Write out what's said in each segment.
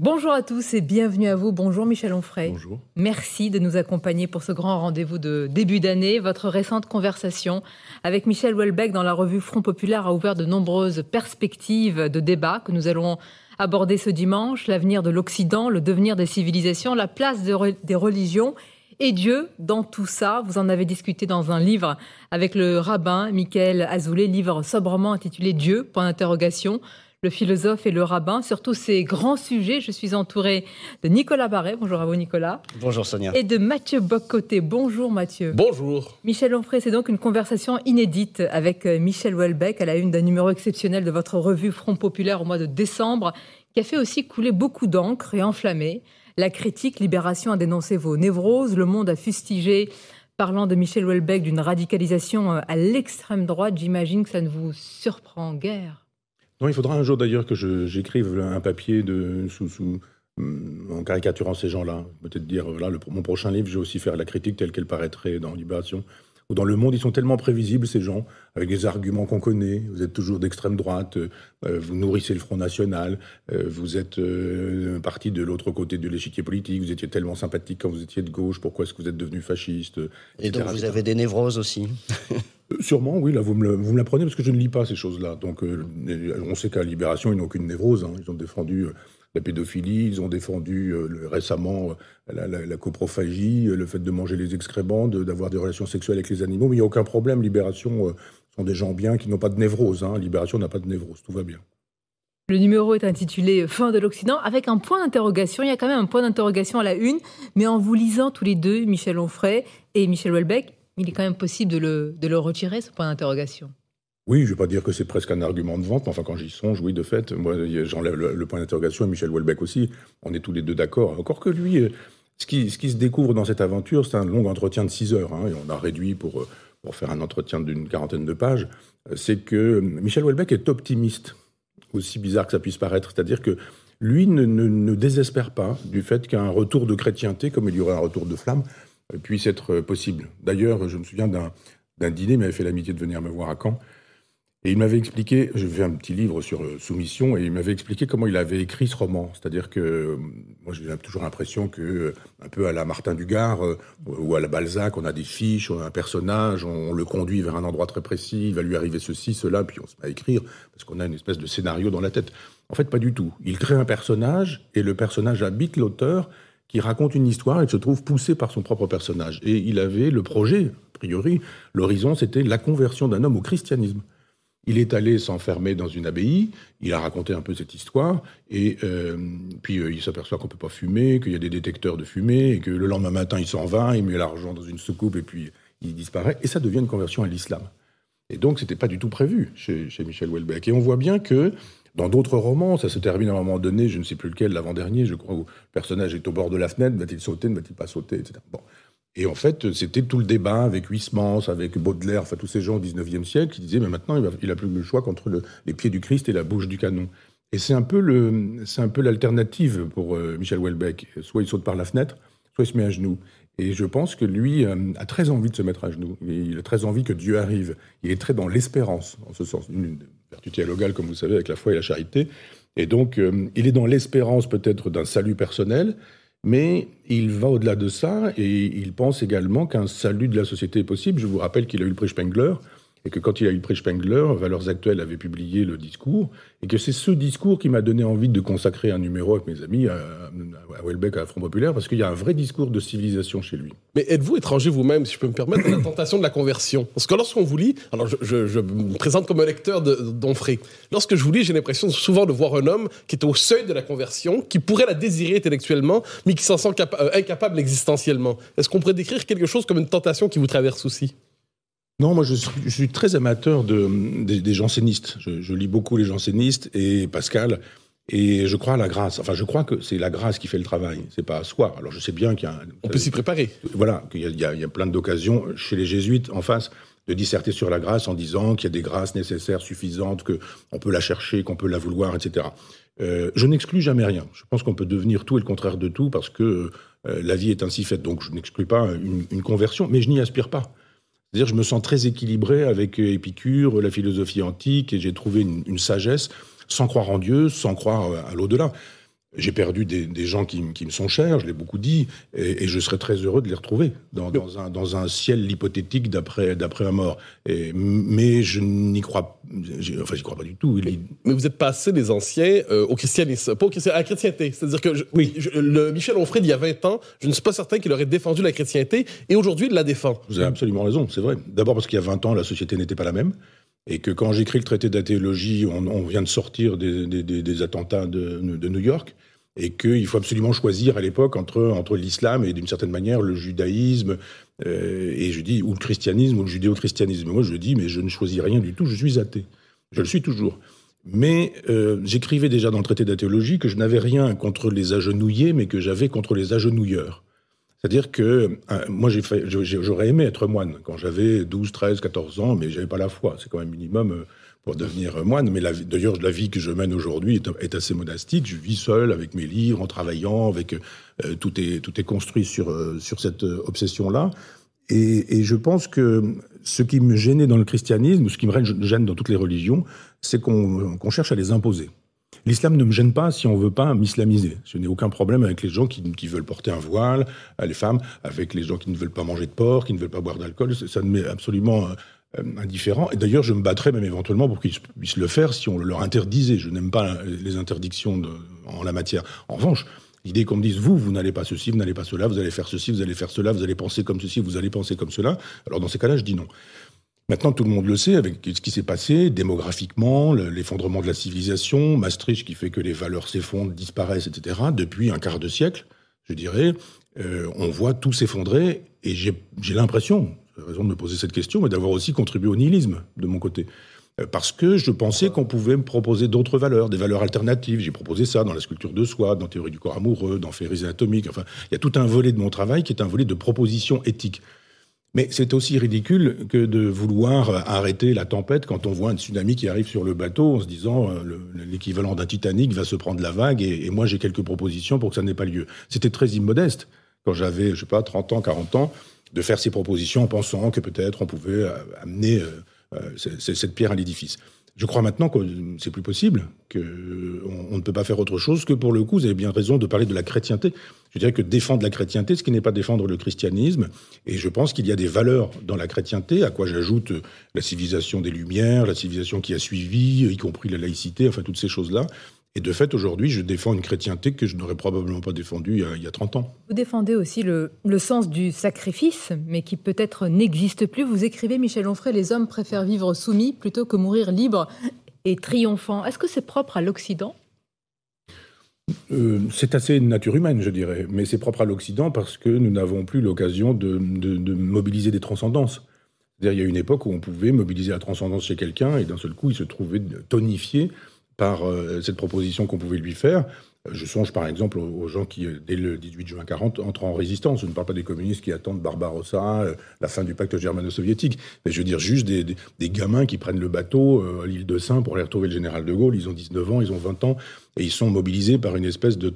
Bonjour à tous et bienvenue à vous. Bonjour Michel Onfray. Bonjour. Merci de nous accompagner pour ce grand rendez-vous de début d'année. Votre récente conversation avec Michel Houellebecq dans la revue Front Populaire a ouvert de nombreuses perspectives de débat que nous allons aborder ce dimanche. L'avenir de l'Occident, le devenir des civilisations, la place des religions et Dieu dans tout ça. Vous en avez discuté dans un livre avec le rabbin Michael Azoulay, livre sobrement intitulé Dieu, point d'interrogation le philosophe et le rabbin. Sur tous ces grands sujets, je suis entourée de Nicolas Barret. Bonjour à vous, Nicolas. Bonjour, Sonia. Et de Mathieu Boccoté. Bonjour, Mathieu. Bonjour. Michel Onfray, c'est donc une conversation inédite avec euh, Michel Houellebecq à la une d'un numéro exceptionnel de votre revue Front Populaire au mois de décembre, qui a fait aussi couler beaucoup d'encre et enflammé. La critique, Libération a dénoncé vos névroses, Le Monde a fustigé parlant de Michel Houellebecq d'une radicalisation euh, à l'extrême droite, j'imagine que ça ne vous surprend guère. Non, il faudra un jour d'ailleurs que j'écrive un papier de, sous, sous, mm, en caricaturant ces gens-là. Peut-être dire, mon prochain livre, je vais aussi faire la critique telle qu'elle paraîtrait dans Libération. Ou dans le monde, ils sont tellement prévisibles, ces gens, avec des arguments qu'on connaît. Vous êtes toujours d'extrême droite, euh, vous nourrissez le Front National, euh, vous êtes euh, parti de l'autre côté de l'échiquier politique, vous étiez tellement sympathique quand vous étiez de gauche, pourquoi est-ce que vous êtes devenu fasciste Et donc vous avez des névroses aussi Euh, sûrement, oui, là, vous me, vous me l'apprenez parce que je ne lis pas ces choses-là. Donc, euh, on sait qu'à Libération, ils n'ont aucune névrose. Hein. Ils ont défendu euh, la pédophilie, ils ont défendu récemment la, coprophagie, le fait de manger les excréments, d'avoir des relations sexuelles avec les animaux. Mais il n'y a aucun problème. Libération sont des gens bien qui n'ont pas de névrose. Hein. Libération n'a pas de névrose. Tout va bien. Le numéro est intitulé Fin de l'Occident avec un point d'interrogation. Il y a quand même un point d'interrogation à la une, mais en vous lisant tous les deux, Michel Onfray et Michel Houellebecq, il est quand même possible de le, de le retirer, ce point d'interrogation? Oui, je ne vais pas dire que c'est presque un argument de vente, mais enfin, quand j'y songe, oui, de fait, moi, j'enlève le, point d'interrogation et Michel Houellebecq aussi. On est tous les deux d'accord. Encore que lui, euh, ce qui, se découvre dans cette aventure, c'est un long entretien de 6 heures. Hein, et on a réduit pour, euh, pour faire un entretien d'une quarantaine de pages. Euh, c'est que Michel Houellebecq est optimiste, aussi bizarre que ça puisse paraître. C'est-à-dire que lui ne, ne, désespère pas du fait qu'un retour de chrétienté, comme il y aurait un retour de flamme, puisse être possible. D'ailleurs, je me souviens d'un dîner, il m'avait fait l'amitié de venir me voir à Caen. Et il m'avait expliqué, je fais un petit livre sur euh, Soumission, et il m'avait expliqué comment il avait écrit ce roman. C'est-à-dire que euh, moi, j'ai toujours l'impression que, euh, un peu à la Martin Dugard ou à la Balzac, on a des fiches, on a un personnage, on, le conduit vers un endroit très précis, il va lui arriver ceci, cela, puis on se met à écrire, parce qu'on a une espèce de scénario dans la tête. En fait, pas du tout. Il crée un personnage, et le personnage habite l'auteur, qui raconte une histoire et se trouve poussé par son propre personnage. Et il avait le projet, a priori, l'horizon, c'était la conversion d'un homme au christianisme. Il est allé s'enfermer dans une abbaye, il a raconté un peu cette histoire, et euh, puis euh, il s'aperçoit qu'on ne peut pas fumer, qu'il y a des détecteurs de fumée, et que le lendemain matin, il s'en va, il met l'argent dans une soucoupe, et puis il disparaît, et ça devient une conversion à l'islam. Et donc, c'était pas du tout prévu chez, chez Michel Houellebecq. Et on voit bien que dans d'autres romans, ça se termine à un moment donné, je ne sais plus lequel, l'avant-dernier, je crois, où le personnage est au bord de la fenêtre, va-t-il sauter, ne va-t-il pas sauter, etc. Bon. Et en fait, c'était tout le débat avec Huysmans, avec Baudelaire, enfin tous ces gens au XIXe siècle qui disaient, mais maintenant, il n'a plus le choix qu'entre les pieds du Christ et la bouche du canon. Et c'est un peu le, c'est un peu l'alternative pour euh, Michel Houellebecq. Soit il saute par la fenêtre, soit il se met à genoux. Et je pense que lui euh, a très envie de se mettre à genoux. il a très envie que Dieu arrive. Il est très dans l'espérance, en ce sens. Une vertu théologale, comme vous savez, avec la foi et la charité. Et donc, euh, il est dans l'espérance peut-être d'un salut personnel, mais il va au-delà de ça et il pense également qu'un salut de la société est possible. Je vous rappelle qu'il a eu le prix Spengler et que quand il a eu le prix Spengler, Valeurs Actuelles avait publié le discours, et que c'est ce discours qui m'a donné envie de consacrer un numéro avec mes amis à, à Welbeck, à Front Populaire, parce qu'il y a un vrai discours de civilisation chez lui. Mais êtes-vous étranger vous-même, si je peux me permettre, à la tentation de la conversion? Parce que lorsqu'on vous lit, alors je, me présente comme un lecteur d'Onfray, lorsque je vous lis, j'ai l'impression souvent de voir un homme qui est au seuil de la conversion, qui pourrait la désirer intellectuellement, mais qui s'en sent euh, incapable existentiellement. Est-ce qu'on pourrait décrire quelque chose comme une tentation qui vous traverse aussi? Non, moi je suis, très amateur de, des, jansénistes. Je, lis beaucoup les jansénistes et Pascal. Et je crois à la grâce. Enfin, je crois que c'est la grâce qui fait le travail. C'est pas à soi. Alors, je sais bien qu'il y a. On peut s'y préparer. Voilà, qu'il y, y, a plein d'occasions chez les jésuites en face de disserter sur la grâce en disant qu'il y a des grâces nécessaires, suffisantes, que on peut la chercher, qu'on peut la vouloir, etc. Euh, je n'exclus jamais rien. Je pense qu'on peut devenir tout et le contraire de tout parce que euh, la vie est ainsi faite. Donc, je n'exclus pas une, une conversion, mais je n'y aspire pas. Je me sens très équilibré avec euh, Épicure, la philosophie antique, et j'ai trouvé une, sagesse sans croire en Dieu, sans croire euh, à l'au-delà. J'ai perdu des, gens qui, me sont chers, je l'ai beaucoup dit, et, je serais très heureux de les retrouver dans, un, dans un, ciel hypothétique d'après la mort. Et, mais je n'y crois, enfin, j'y crois pas du tout. Mais, vous êtes passé les anciens euh, au christianisme, pas au à la chrétienté. C'est-à-dire que oui. le Michel Onfray d'il y a 20 ans, je ne suis pas certain qu'il aurait défendu la chrétienté, et aujourd'hui il la défend. Vous avez absolument raison, c'est vrai. D'abord parce qu'il y a 20 ans, la société n'était pas la même et que quand j'écris le traité d'athéologie, on, on, vient de sortir des, des, des attentats de, de, New York, et qu'il faut absolument choisir à l'époque entre, entre l'islam et d'une certaine manière le judaïsme, euh, et je dis, ou le christianisme ou le judéo-christianisme. Moi je dis, mais je ne choisis rien du tout, je suis athée. Je le suis toujours. Mais euh, j'écrivais déjà dans le traité d'athéologie que je n'avais rien contre les agenouillés, mais que j'avais contre les agenouilleurs. C'est-à-dire que euh, moi, j'aurais aimé être moine quand j'avais 12, 13, 14 ans, mais j'avais pas la foi. C'est quand même minimum devenir moine. Mais d'ailleurs, la vie que je mène aujourd'hui est, assez monastique. Je vis seul avec mes livres, en travaillant, avec euh, tout est tout est construit sur sur cette obsession-là. Et, et, je pense que ce qui me gênait dans le christianisme, ce qui me gêne dans toutes les religions, c'est qu'on cherche à les imposer. L'islam ne me gêne pas si on veut pas m'islamiser. Je n'ai aucun problème avec les gens qui, veulent porter un voile, euh, les femmes, avec les gens qui ne veulent pas manger de porc, qui ne veulent pas boire d'alcool. Ça ne m'est absolument euh, indifférent. Et d'ailleurs, je me battrais même éventuellement pour qu'ils puissent le faire si on le leur interdisait. Je n'aime pas les interdictions en la matière. En revanche, L'idée qu'on me dise, vous, vous n'allez pas ceci, vous n'allez pas cela, vous allez faire ceci, vous allez faire cela, vous allez penser comme ceci, vous allez penser comme cela. Alors dans ces cas-là, je dis non. Maintenant, tout le monde le sait avec ce qui s'est passé démographiquement, l'effondrement de la civilisation, Maastricht qui fait que les valeurs s'effondrent, disparaissent, etc. Depuis un quart de siècle, je dirais, euh, on voit tout s'effondrer et j'ai l'impression, raison de me poser cette question, mais d'avoir aussi contribué au nihilisme de mon côté. Euh, parce que je pensais qu'on pouvait me proposer d'autres valeurs, des valeurs alternatives. J'ai proposé ça dans la sculpture de soi, dans Théorie du corps amoureux, dans Féeries anatomiques. Enfin, il y a tout un volet de mon travail qui est un volet de propositions éthiques. Mais c'est aussi ridicule que de vouloir arrêter la tempête quand on voit un tsunami qui arrive sur le bateau en se disant euh, l'équivalent d'un Titanic va se prendre la vague et, moi j'ai quelques propositions pour que ça n'ait pas lieu. C'était très immodeste quand j'avais, je sais pas, 30 ans, 40 ans, de faire ces propositions en pensant que peut-être on pouvait euh, amener euh, cette pierre à l'édifice. Je crois maintenant que c'est plus possible, qu'on on ne peut pas faire autre chose que pour le coup, vous avez bien raison de parler de la chrétienté. Je dirais que défendre la chrétienté, ce qui n'est pas défendre le christianisme, et je pense qu'il y a des valeurs dans la chrétienté, à quoi j'ajoute la civilisation des Lumières, la civilisation qui a suivi, y compris la laïcité, enfin toutes ces choses-là, et de fait, aujourd'hui, je défends une chrétienté que je n'aurais probablement pas défendue il y, a, 30 ans. Vous défendez aussi le, sens du sacrifice, mais qui peut-être n'existe plus. Vous écrivez, Michel Onfray, les hommes préfèrent vivre soumis plutôt que mourir libres et triomphants. Est-ce que c'est propre à l'Occident? Euh, c'est assez nature humaine, je dirais, mais c'est propre à l'Occident parce que nous n'avons plus l'occasion de, de, mobiliser des transcendances. il y a une époque où on pouvait mobiliser la transcendance chez quelqu'un et d'un seul coup, il se trouvait tonifié par euh, cette proposition qu'on pouvait lui faire. Je songe par exemple aux gens qui, dès le 18 juin 40, entrent en résistance. Je ne parle pas des communistes qui attendent Barbarossa, euh, la fin du pacte germano-soviétique, mais je veux dire juste des, gamins qui prennent le bateau euh, à l'île de Saint pour aller retrouver le général de Gaulle. Ils ont 19 ans, ils ont 20 ans, et ils sont mobilisés par une espèce de,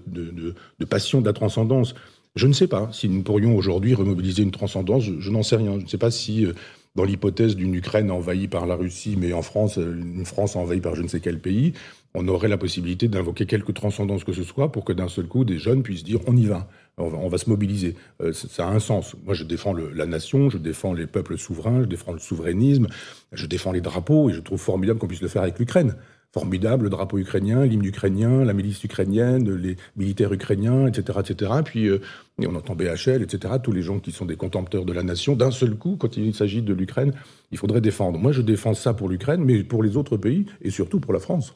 passion de la transcendance. Je ne sais pas si nous pourrions aujourd'hui remobiliser une transcendance, je, n'en sais rien. Je ne sais pas si dans l'hypothèse d'une Ukraine envahie par la Russie, mais en France, euh, une France envahie par je ne sais quel pays, on aurait la possibilité d'invoquer quelque transcendance que ce soit pour que d'un seul coup, des jeunes puissent dire on y va, on va, se mobiliser. Euh, ça a un sens. Moi, je défends la nation, je défends les peuples souverains, je défends le souverainisme, je défends les drapeaux, et je trouve formidable qu'on puisse le faire avec l'Ukraine formidable, le drapeau ukrainien, l'hymne ukrainien, la milice ukrainienne, les militaires ukrainiens, etc., etc. Puis euh, on entend BHL, etc. Tous les gens qui sont des contempteurs de la nation. D'un seul coup, quand il s'agit de l'Ukraine, il faudrait défendre. Moi, je défends ça pour l'Ukraine, mais pour les autres pays et surtout pour la France.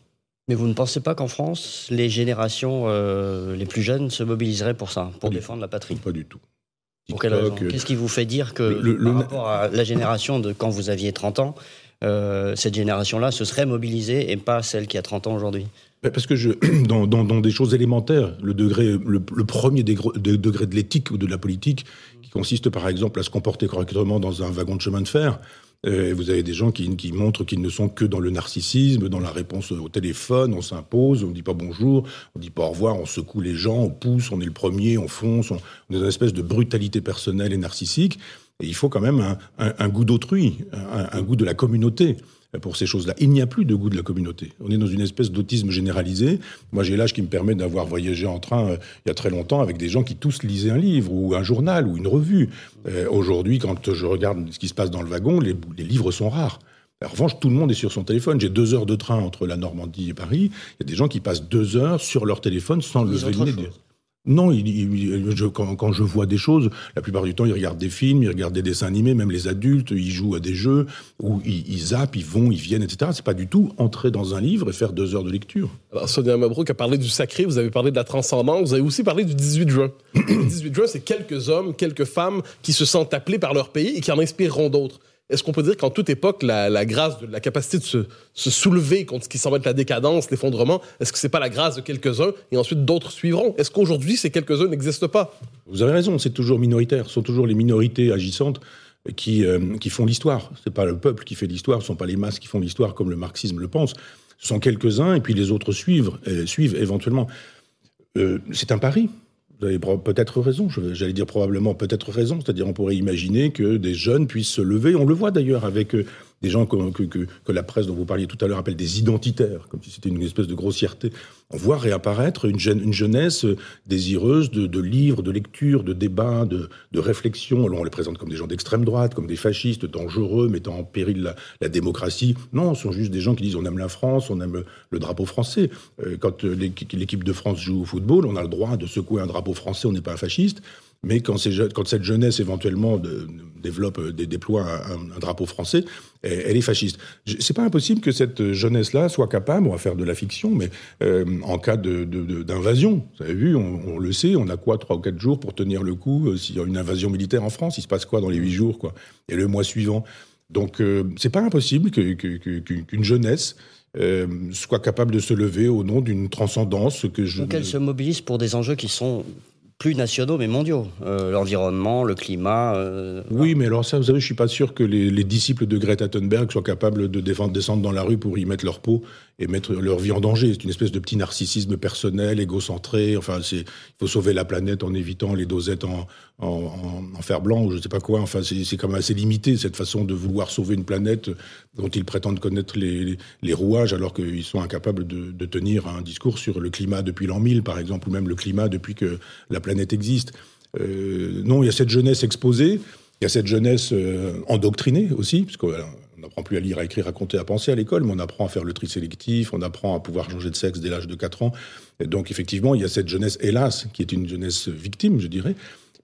Mais vous ne pensez pas qu'en France, les générations euh, les plus jeunes se mobiliseraient pour ça, pour défendre la patrie? Pas du tout. Qu'est-ce qui vous fait dire que le, par rapport à la génération de quand vous aviez 30 ans, euh, cette génération-là se serait mobilisée et pas celle qui a 30 ans aujourd'hui parce que dans, des choses élémentaires, le, degré, le, premier degré de l'éthique ou de la politique, qui consiste par exemple à se comporter correctement dans un wagon de chemin de fer, euh, vous avez des gens qui, montrent qu'ils ne sont que dans le narcissisme, dans la réponse au téléphone, on s'impose, on ne dit pas bonjour, on ne dit pas au revoir, on secoue les gens, on pousse, on est le premier, on fonce, on, est dans une espèce de brutalité personnelle et narcissique. Et il faut quand même un, goût d'autrui, un, goût de la communauté pour ces choses-là. Il n'y a plus de goût de la communauté. On est dans une espèce d'autisme généralisé. Moi, j'ai l'âge qui me permet d'avoir voyagé en train euh, il y a très longtemps avec des gens qui tous lisaient un livre ou un journal ou une revue. Euh, aujourd'hui, quand je regarde ce qui se passe dans le wagon, les, livres sont rares. En revanche, tout le monde est sur son téléphone. J'ai deux heures de train entre la Normandie et Paris. Il y a des gens qui passent deux heures sur leur téléphone sans lever le nez. Non, quand, je vois des choses, la plupart du temps, ils regardent des films, ils regardent des dessins animés, même les adultes, ils jouent à des jeux, ou ils, zappent, ils vont, ils viennent, etc. C'est pas du tout entrer dans un livre et faire deux heures de lecture. Alors, Sonia Mabrouk a parlé du sacré, vous avez parlé de la transcendance, vous avez aussi parlé du 18 juin. le 18 juin, c'est quelques hommes, quelques femmes qui se sentent appelés par leur pays et qui en inspireront d'autres. Est-ce qu'on peut dire qu'en toute époque, la, grâce, de, la capacité de se, soulever contre ce qui semble être la décadence, l'effondrement, est-ce que c'est pas la grâce de quelques-uns et ensuite d'autres suivront? Est-ce qu'aujourd'hui, ces quelques-uns n'existent pas? Vous avez raison, c'est toujours minoritaire. Ce sont toujours les minorités agissantes qui, euh, qui font l'histoire. Ce n'est pas le peuple qui fait l'histoire, ce ne sont pas les masses qui font l'histoire comme le marxisme le pense. Ce sont quelques-uns et puis les autres suivent, euh, suivent éventuellement. Euh, c'est un pari. Vous avez peut-être raison, j'allais dire probablement peut-être raison, c'est-à-dire on pourrait imaginer que des jeunes puissent se lever, on le voit d'ailleurs avec euh, des gens que, que, la presse dont vous parliez tout à l'heure appelle des identitaires, comme si c'était une espèce de grossièreté. On voit réapparaître une, une jeunesse désireuse de, livres, de lectures, de débats, de, réflexions. Alors on les présente comme des gens d'extrême droite, comme des fascistes dangereux, mettant en péril la, démocratie. Non, ce sont juste des gens qui disent on aime la France, on aime le drapeau français. Euh, quand l'équipe de France joue au football, on a le droit de secouer un drapeau français, on n'est pas un fasciste. Mais quand, quand, cette jeunesse éventuellement de, développe, euh, déploie un, drapeau français, elle, est fasciste. C'est pas impossible que cette jeunesse-là soit capable, on va faire de la fiction, mais euh, en cas d'invasion, de, vous avez vu, on, le sait, on a quoi trois ou quatre jours pour tenir le coup euh, s'il y a une invasion militaire en France, il se passe quoi dans les huit jours, quoi, et le mois suivant. Donc c'est pas impossible qu'une jeunesse soit capable de se lever au nom d'une transcendance que je. Donc elle se mobilise pour des enjeux qui sont plus nationaux mais mondiaux. Euh, l'environnement, le climat. Euh, oui, mais alors ça, vous savez, je suis pas sûr que les, les disciples de Greta Thunberg soient capables de descendre dans la rue pour y mettre leur peau et mettre leur vie en danger. C'est une espèce de petit narcissisme personnel, égocentré. Enfin, il faut sauver la planète en évitant les dosettes en, en, en, fer blanc ou je sais pas quoi. Enfin, c'est quand même assez limité cette façon de vouloir sauver une planète dont ils prétendent connaître les, les, rouages alors qu'ils sont incapables de, de, tenir un discours sur le climat depuis l'an 1000, par exemple, ou même le climat depuis que la planète existe. Euh, non, il y a cette jeunesse exposée. Il y a cette jeunesse euh, endoctrinée aussi, parce qu'on n'apprend plus à lire, à écrire, à compter, à penser à l'école, mais on apprend à faire le tri sélectif, on apprend à pouvoir changer de sexe dès l'âge de 4 ans. Et donc effectivement, il y a cette jeunesse, hélas, qui est une jeunesse victime, je dirais.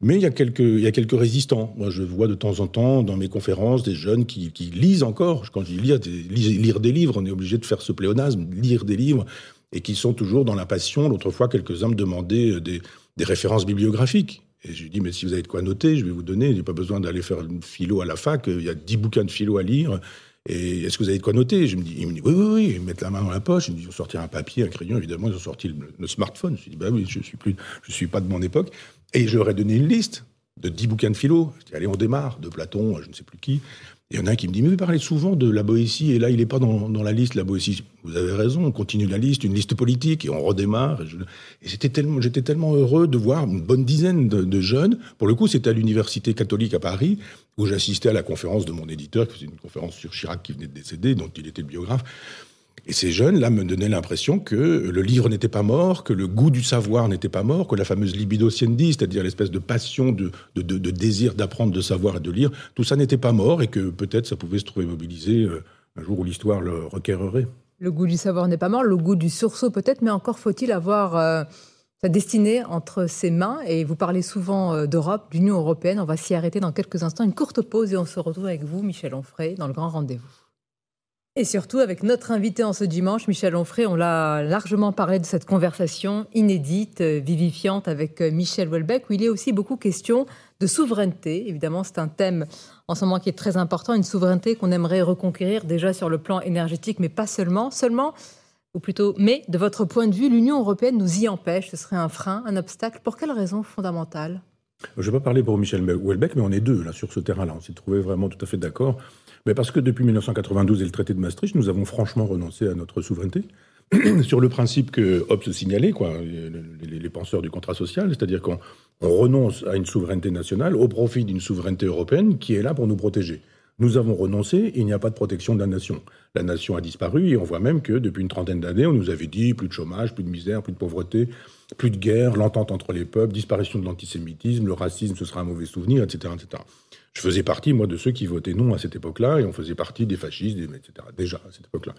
Mais il y, a quelques, quelques résistants. Moi, je vois de temps en temps dans mes conférences des jeunes qui, lisent encore. Quand je dis lire, lire des livres, on est obligé de faire ce pléonasme, lire des livres, et qui sont toujours dans la passion. L'autre fois, quelques-uns me demandaient des, des références bibliographiques. Et je lui dis, mais si vous avez de quoi noter, je vais vous donner. J'ai pas besoin d'aller faire une philo à la fac. Il y a dix bouquins de philo à lire. Et est-ce que vous avez de quoi noter? Je me dis, Il me dit, oui, oui, oui. Ils mettent la main dans la poche. Ils ont sorti un papier, un crayon. Évidemment, ils ont sorti le, smartphone. Je me dis, bah oui, je suis plus, je suis pas de mon époque. Et je leur ai donné une liste de dix bouquins de philo. Je dis, allez, on démarre. De Platon, je ne sais plus qui. Il y en a un qui me dit, mais vous parlez souvent de la Boétie, et là, il n'est pas dans, la liste, la Boétie. Vous avez raison, on continue la liste, une liste politique, et on redémarre. Et, j'étais tellement, heureux de voir une bonne dizaine de, jeunes. Pour le coup, c'était à l'Université catholique à Paris, où j'assistais à la conférence de mon éditeur, qui faisait une conférence sur Chirac qui venait de décéder, dont il était le biographe. Et ces jeunes-là me donnaient l'impression que le livre n'était pas mort, que le goût du savoir n'était pas mort, que la fameuse libido siendi, c'est-à-dire l'espèce de passion, de, de, désir d'apprendre, de savoir et de lire, tout ça n'était pas mort et que peut-être ça pouvait se trouver mobilisé euh, un jour où l'histoire le requerrait. Le goût du savoir n'est pas mort, le goût du sursaut peut-être, mais encore faut-il avoir euh, sa destinée entre ses mains. Et vous parlez souvent euh, d'Europe, d'Union européenne. On va s'y arrêter dans quelques instants. Une courte pause et on se retrouve avec vous, Michel Onfray, dans le grand rendez-vous. Et surtout avec notre invité en ce dimanche, Michel Onfray, on l'a largement parlé de cette conversation inédite, euh, vivifiante avec euh, Michel Houellebecq, où il est aussi beaucoup question de souveraineté. Évidemment, c'est un thème en ce moment qui est très important, une souveraineté qu'on aimerait reconquérir déjà sur le plan énergétique, mais pas seulement. Seulement, ou plutôt, mais de votre point de vue, l'Union européenne nous y empêche. Ce serait un frein, un obstacle. Pour quelle raison fondamentale? Je ne vais pas parler pour Michel Houellebecq, mais on est deux là sur ce terrain-là. On s'est trouvé vraiment tout à fait d'accord. Mais parce que depuis 1992 et le traité de Maastricht, nous avons franchement renoncé à notre souveraineté. sur le principe que Hobbes signalait, les penseurs du contrat social, c'est-à-dire qu'on renonce à une souveraineté nationale au profit d'une souveraineté européenne qui est là pour nous protéger. Nous avons renoncé, il n'y a pas de protection de la nation. La nation a disparu et on voit même que depuis une trentaine d'années, on nous avait dit plus de chômage, plus de misère, plus de pauvreté, plus de guerre, l'entente entre les peuples, disparition de l'antisémitisme, le racisme, ce sera un mauvais souvenir, etc., etc. Je faisais partie, moi, de ceux qui votaient non à cette époque-là et on faisait partie des fascistes, etc., déjà à cette époque-là.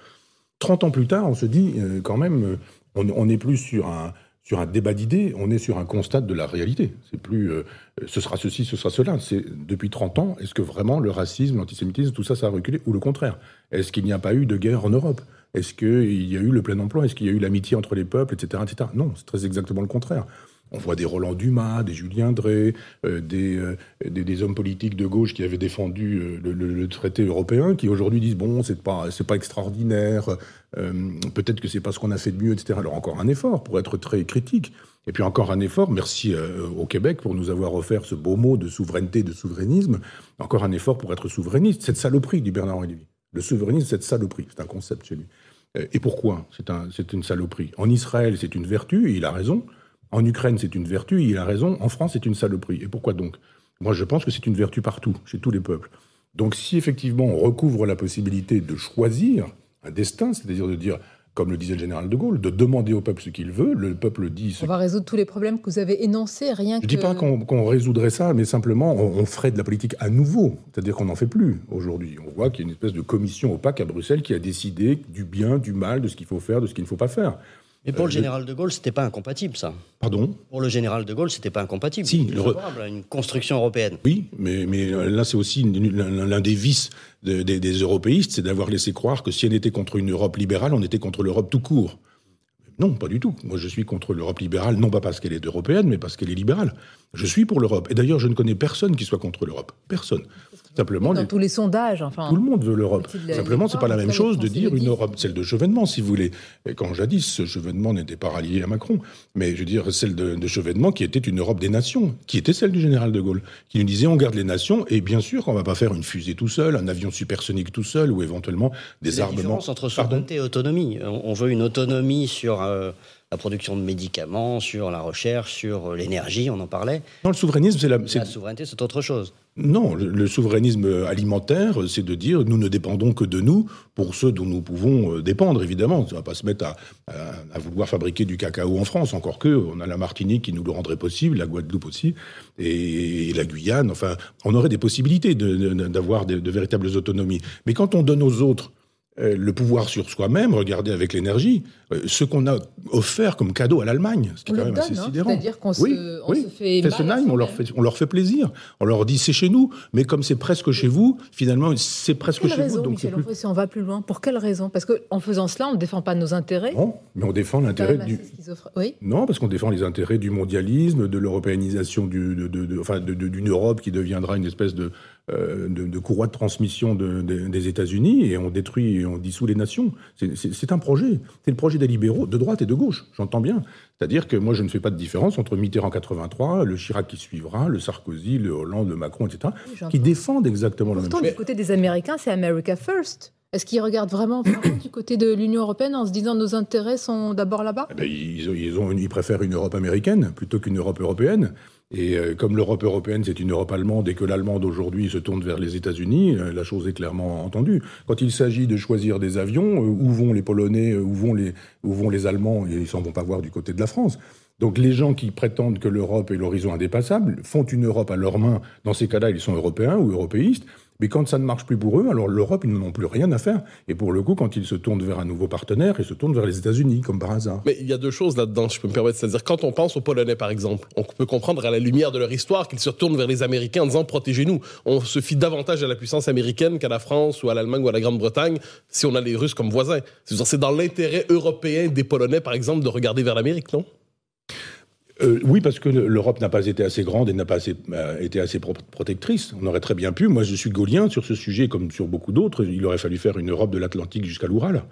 30 ans plus tard, on se dit euh, quand même, euh, on n'est plus sur un, sur un débat d'idées, on est sur un constat de la réalité. C'est plus euh, ce sera ceci, ce sera cela. C'est depuis 30 ans, est-ce que vraiment le racisme, l'antisémitisme, tout ça, ça a reculé ou le contraire? Est-ce qu'il n'y a pas eu de guerre en Europe? Est-ce qu'il y a eu le plein emploi? Est-ce qu'il y a eu l'amitié entre les peuples, etc., etc. Non, c'est très exactement le contraire. On voit des Roland Dumas, des Julien Drey, euh, euh, des, des, hommes politiques de gauche qui avaient défendu euh, le, traité européen, qui aujourd'hui disent bon, c'est pas c'est pas extraordinaire, peut-être que c'est pas ce qu'on a fait de mieux, etc. Alors encore un effort pour être très critique. Et puis encore un effort, merci au Québec pour nous avoir offert ce beau mot de souveraineté, de souverainisme. Encore un effort pour être souverainiste. Cette saloperie, dit Bernard-Henri Lévy. Le souverainisme, cette saloperie. C'est un concept chez lui. Et pourquoi c'est un, une saloperie? En Israël, c'est une vertu, et il a raison. En Ukraine, c'est une vertu, il a raison. En France, c'est une saloperie. Et pourquoi donc? Moi, je pense que c'est une vertu partout, chez tous les peuples. Donc, si effectivement on recouvre la possibilité de choisir un destin, c'est-à-dire de dire, comme le disait le général de Gaulle, de demander au peuple ce qu'il veut, le peuple dit... On va résoudre tous les problèmes que vous avez énoncés, rien que... Je ne dis pas qu'on résoudrait ça, mais simplement on, ferait de la politique à nouveau, c'est-à-dire qu'on n'en fait plus aujourd'hui. On voit qu'il y a une espèce de commission opaque à Bruxelles qui a décidé du bien, du mal, de ce qu'il faut faire, de ce qu'il ne faut pas faire. Mais pour le euh, général de Gaulle, c'était pas incompatible, ça. Pardon Pour le général de Gaulle, c'était pas incompatible. Si, favorable à une construction européenne. Oui, mais, mais là, c'est aussi l'un des vices des, des européistes, c'est d'avoir laissé croire que si on était contre une Europe libérale, on était contre l'Europe tout court. Non, pas du tout. Moi, je suis contre l'Europe libérale, non pas parce qu'elle est européenne, mais parce qu'elle est libérale. Je suis pour l'Europe. Et d'ailleurs, je ne connais personne qui soit contre l'Europe. Personne. Simplement, dans tous les sondages, enfin. Tout le monde veut l'Europe. Simplement, c'est pas la même chose de dire une Europe, celle de Chevènement, si vous voulez. Et quand jadis, ce Chevènement n'était pas rallié à Macron, mais je veux dire celle de, de, Chevènement qui était une Europe des nations, qui était celle du général de Gaulle, qui nous disait on garde les nations et bien sûr qu'on va pas faire une fusée tout seul, un avion supersonique tout seul ou éventuellement des armements. La différence entre souveraineté et autonomie. On veut une autonomie sur. Euh, la production de médicaments, sur la recherche, sur euh, l'énergie, on en parlait. Non, le souverainisme, c'est la... La souveraineté, c'est autre chose. Non, le, souverainisme alimentaire, c'est de dire nous ne dépendons que de nous pour ceux dont nous pouvons euh, dépendre, évidemment. On ne va pas se mettre à, vouloir fabriquer du cacao en France, encore que on a la Martinique qui nous le rendrait possible, la Guadeloupe aussi, et, la Guyane. Enfin, on aurait des possibilités d'avoir de, de véritables autonomies. Mais quand on donne aux autres le pouvoir sur soi-même, regardez avec l'énergie, euh, ce qu'on a offert comme cadeau à l'Allemagne, ce qui est quand même assez hein. sidérant. C'est-à-dire qu'on se, fait mal on leur fait, on leur fait plaisir. On leur dit c'est chez nous, mais comme c'est presque chez vous, finalement c'est presque chez vous. Donc Michel si on va plus loin, pour quelle raison? Parce qu'en faisant cela, on ne défend pas nos intérêts. Non, mais on défend l'intérêt du. Oui. Non, parce qu'on défend les intérêts du mondialisme, de l'européanisation d'une de, de, Europe qui deviendra une espèce de euh, de, de, courroie de transmission des États-Unis et on détruit et on dissout les nations. C'est un projet. C'est le projet des libéraux de droite et de gauche, j'entends bien. C'est-à-dire que moi, je ne fais pas de différence entre Mitterrand 83, le Chirac qui suivra, le Sarkozy, le Hollande, le Macron, etc., qui défendent exactement le même chose. du côté des Américains, c'est America First. Est-ce qu'ils regardent vraiment, du côté de l'Union européenne en se disant nos intérêts sont d'abord là-bas? Eh ben, ils, ils, ont, ils préfèrent une Europe américaine plutôt qu'une Europe européenne. Et euh, comme l'Europe européenne, c'est une Europe allemande et que l'allemande aujourd'hui se tourne vers les États-Unis, euh, la chose est clairement entendue. Quand il s'agit de choisir des avions, euh, où vont les Polonais, où vont les, où vont les Allemands, et ils s'en vont pas voir du côté de la France. Donc les gens qui prétendent que l'Europe est l'horizon indépassable font une Europe à leurs mains. Dans ces cas-là, ils sont européens ou européistes. Mais quand ça ne marche plus pour eux, alors l'Europe, ils n'en ont plus rien à faire. Et pour le coup, quand ils se tournent vers un nouveau partenaire, ils se tournent vers les États-Unis, comme par hasard. Mais il y a deux choses là-dedans, je peux me permettre. C'est-à-dire, quand on pense aux Polonais, par exemple, on peut comprendre à la lumière de leur histoire qu'ils se retournent vers les Américains en disant protégez-nous. On se fie davantage à la puissance américaine qu'à la France ou à l'Allemagne ou à la Grande-Bretagne si on a les Russes comme voisins. C'est dans l'intérêt européen des Polonais, par exemple, de regarder vers l'Amérique, non? Euh, oui, parce que l'Europe n'a pas été assez grande et n'a pas euh, été assez protectrice. On aurait très bien pu. Moi, je suis gaulien sur ce sujet, comme sur beaucoup d'autres. Il aurait fallu faire une Europe de l'Atlantique jusqu'à l'Oural.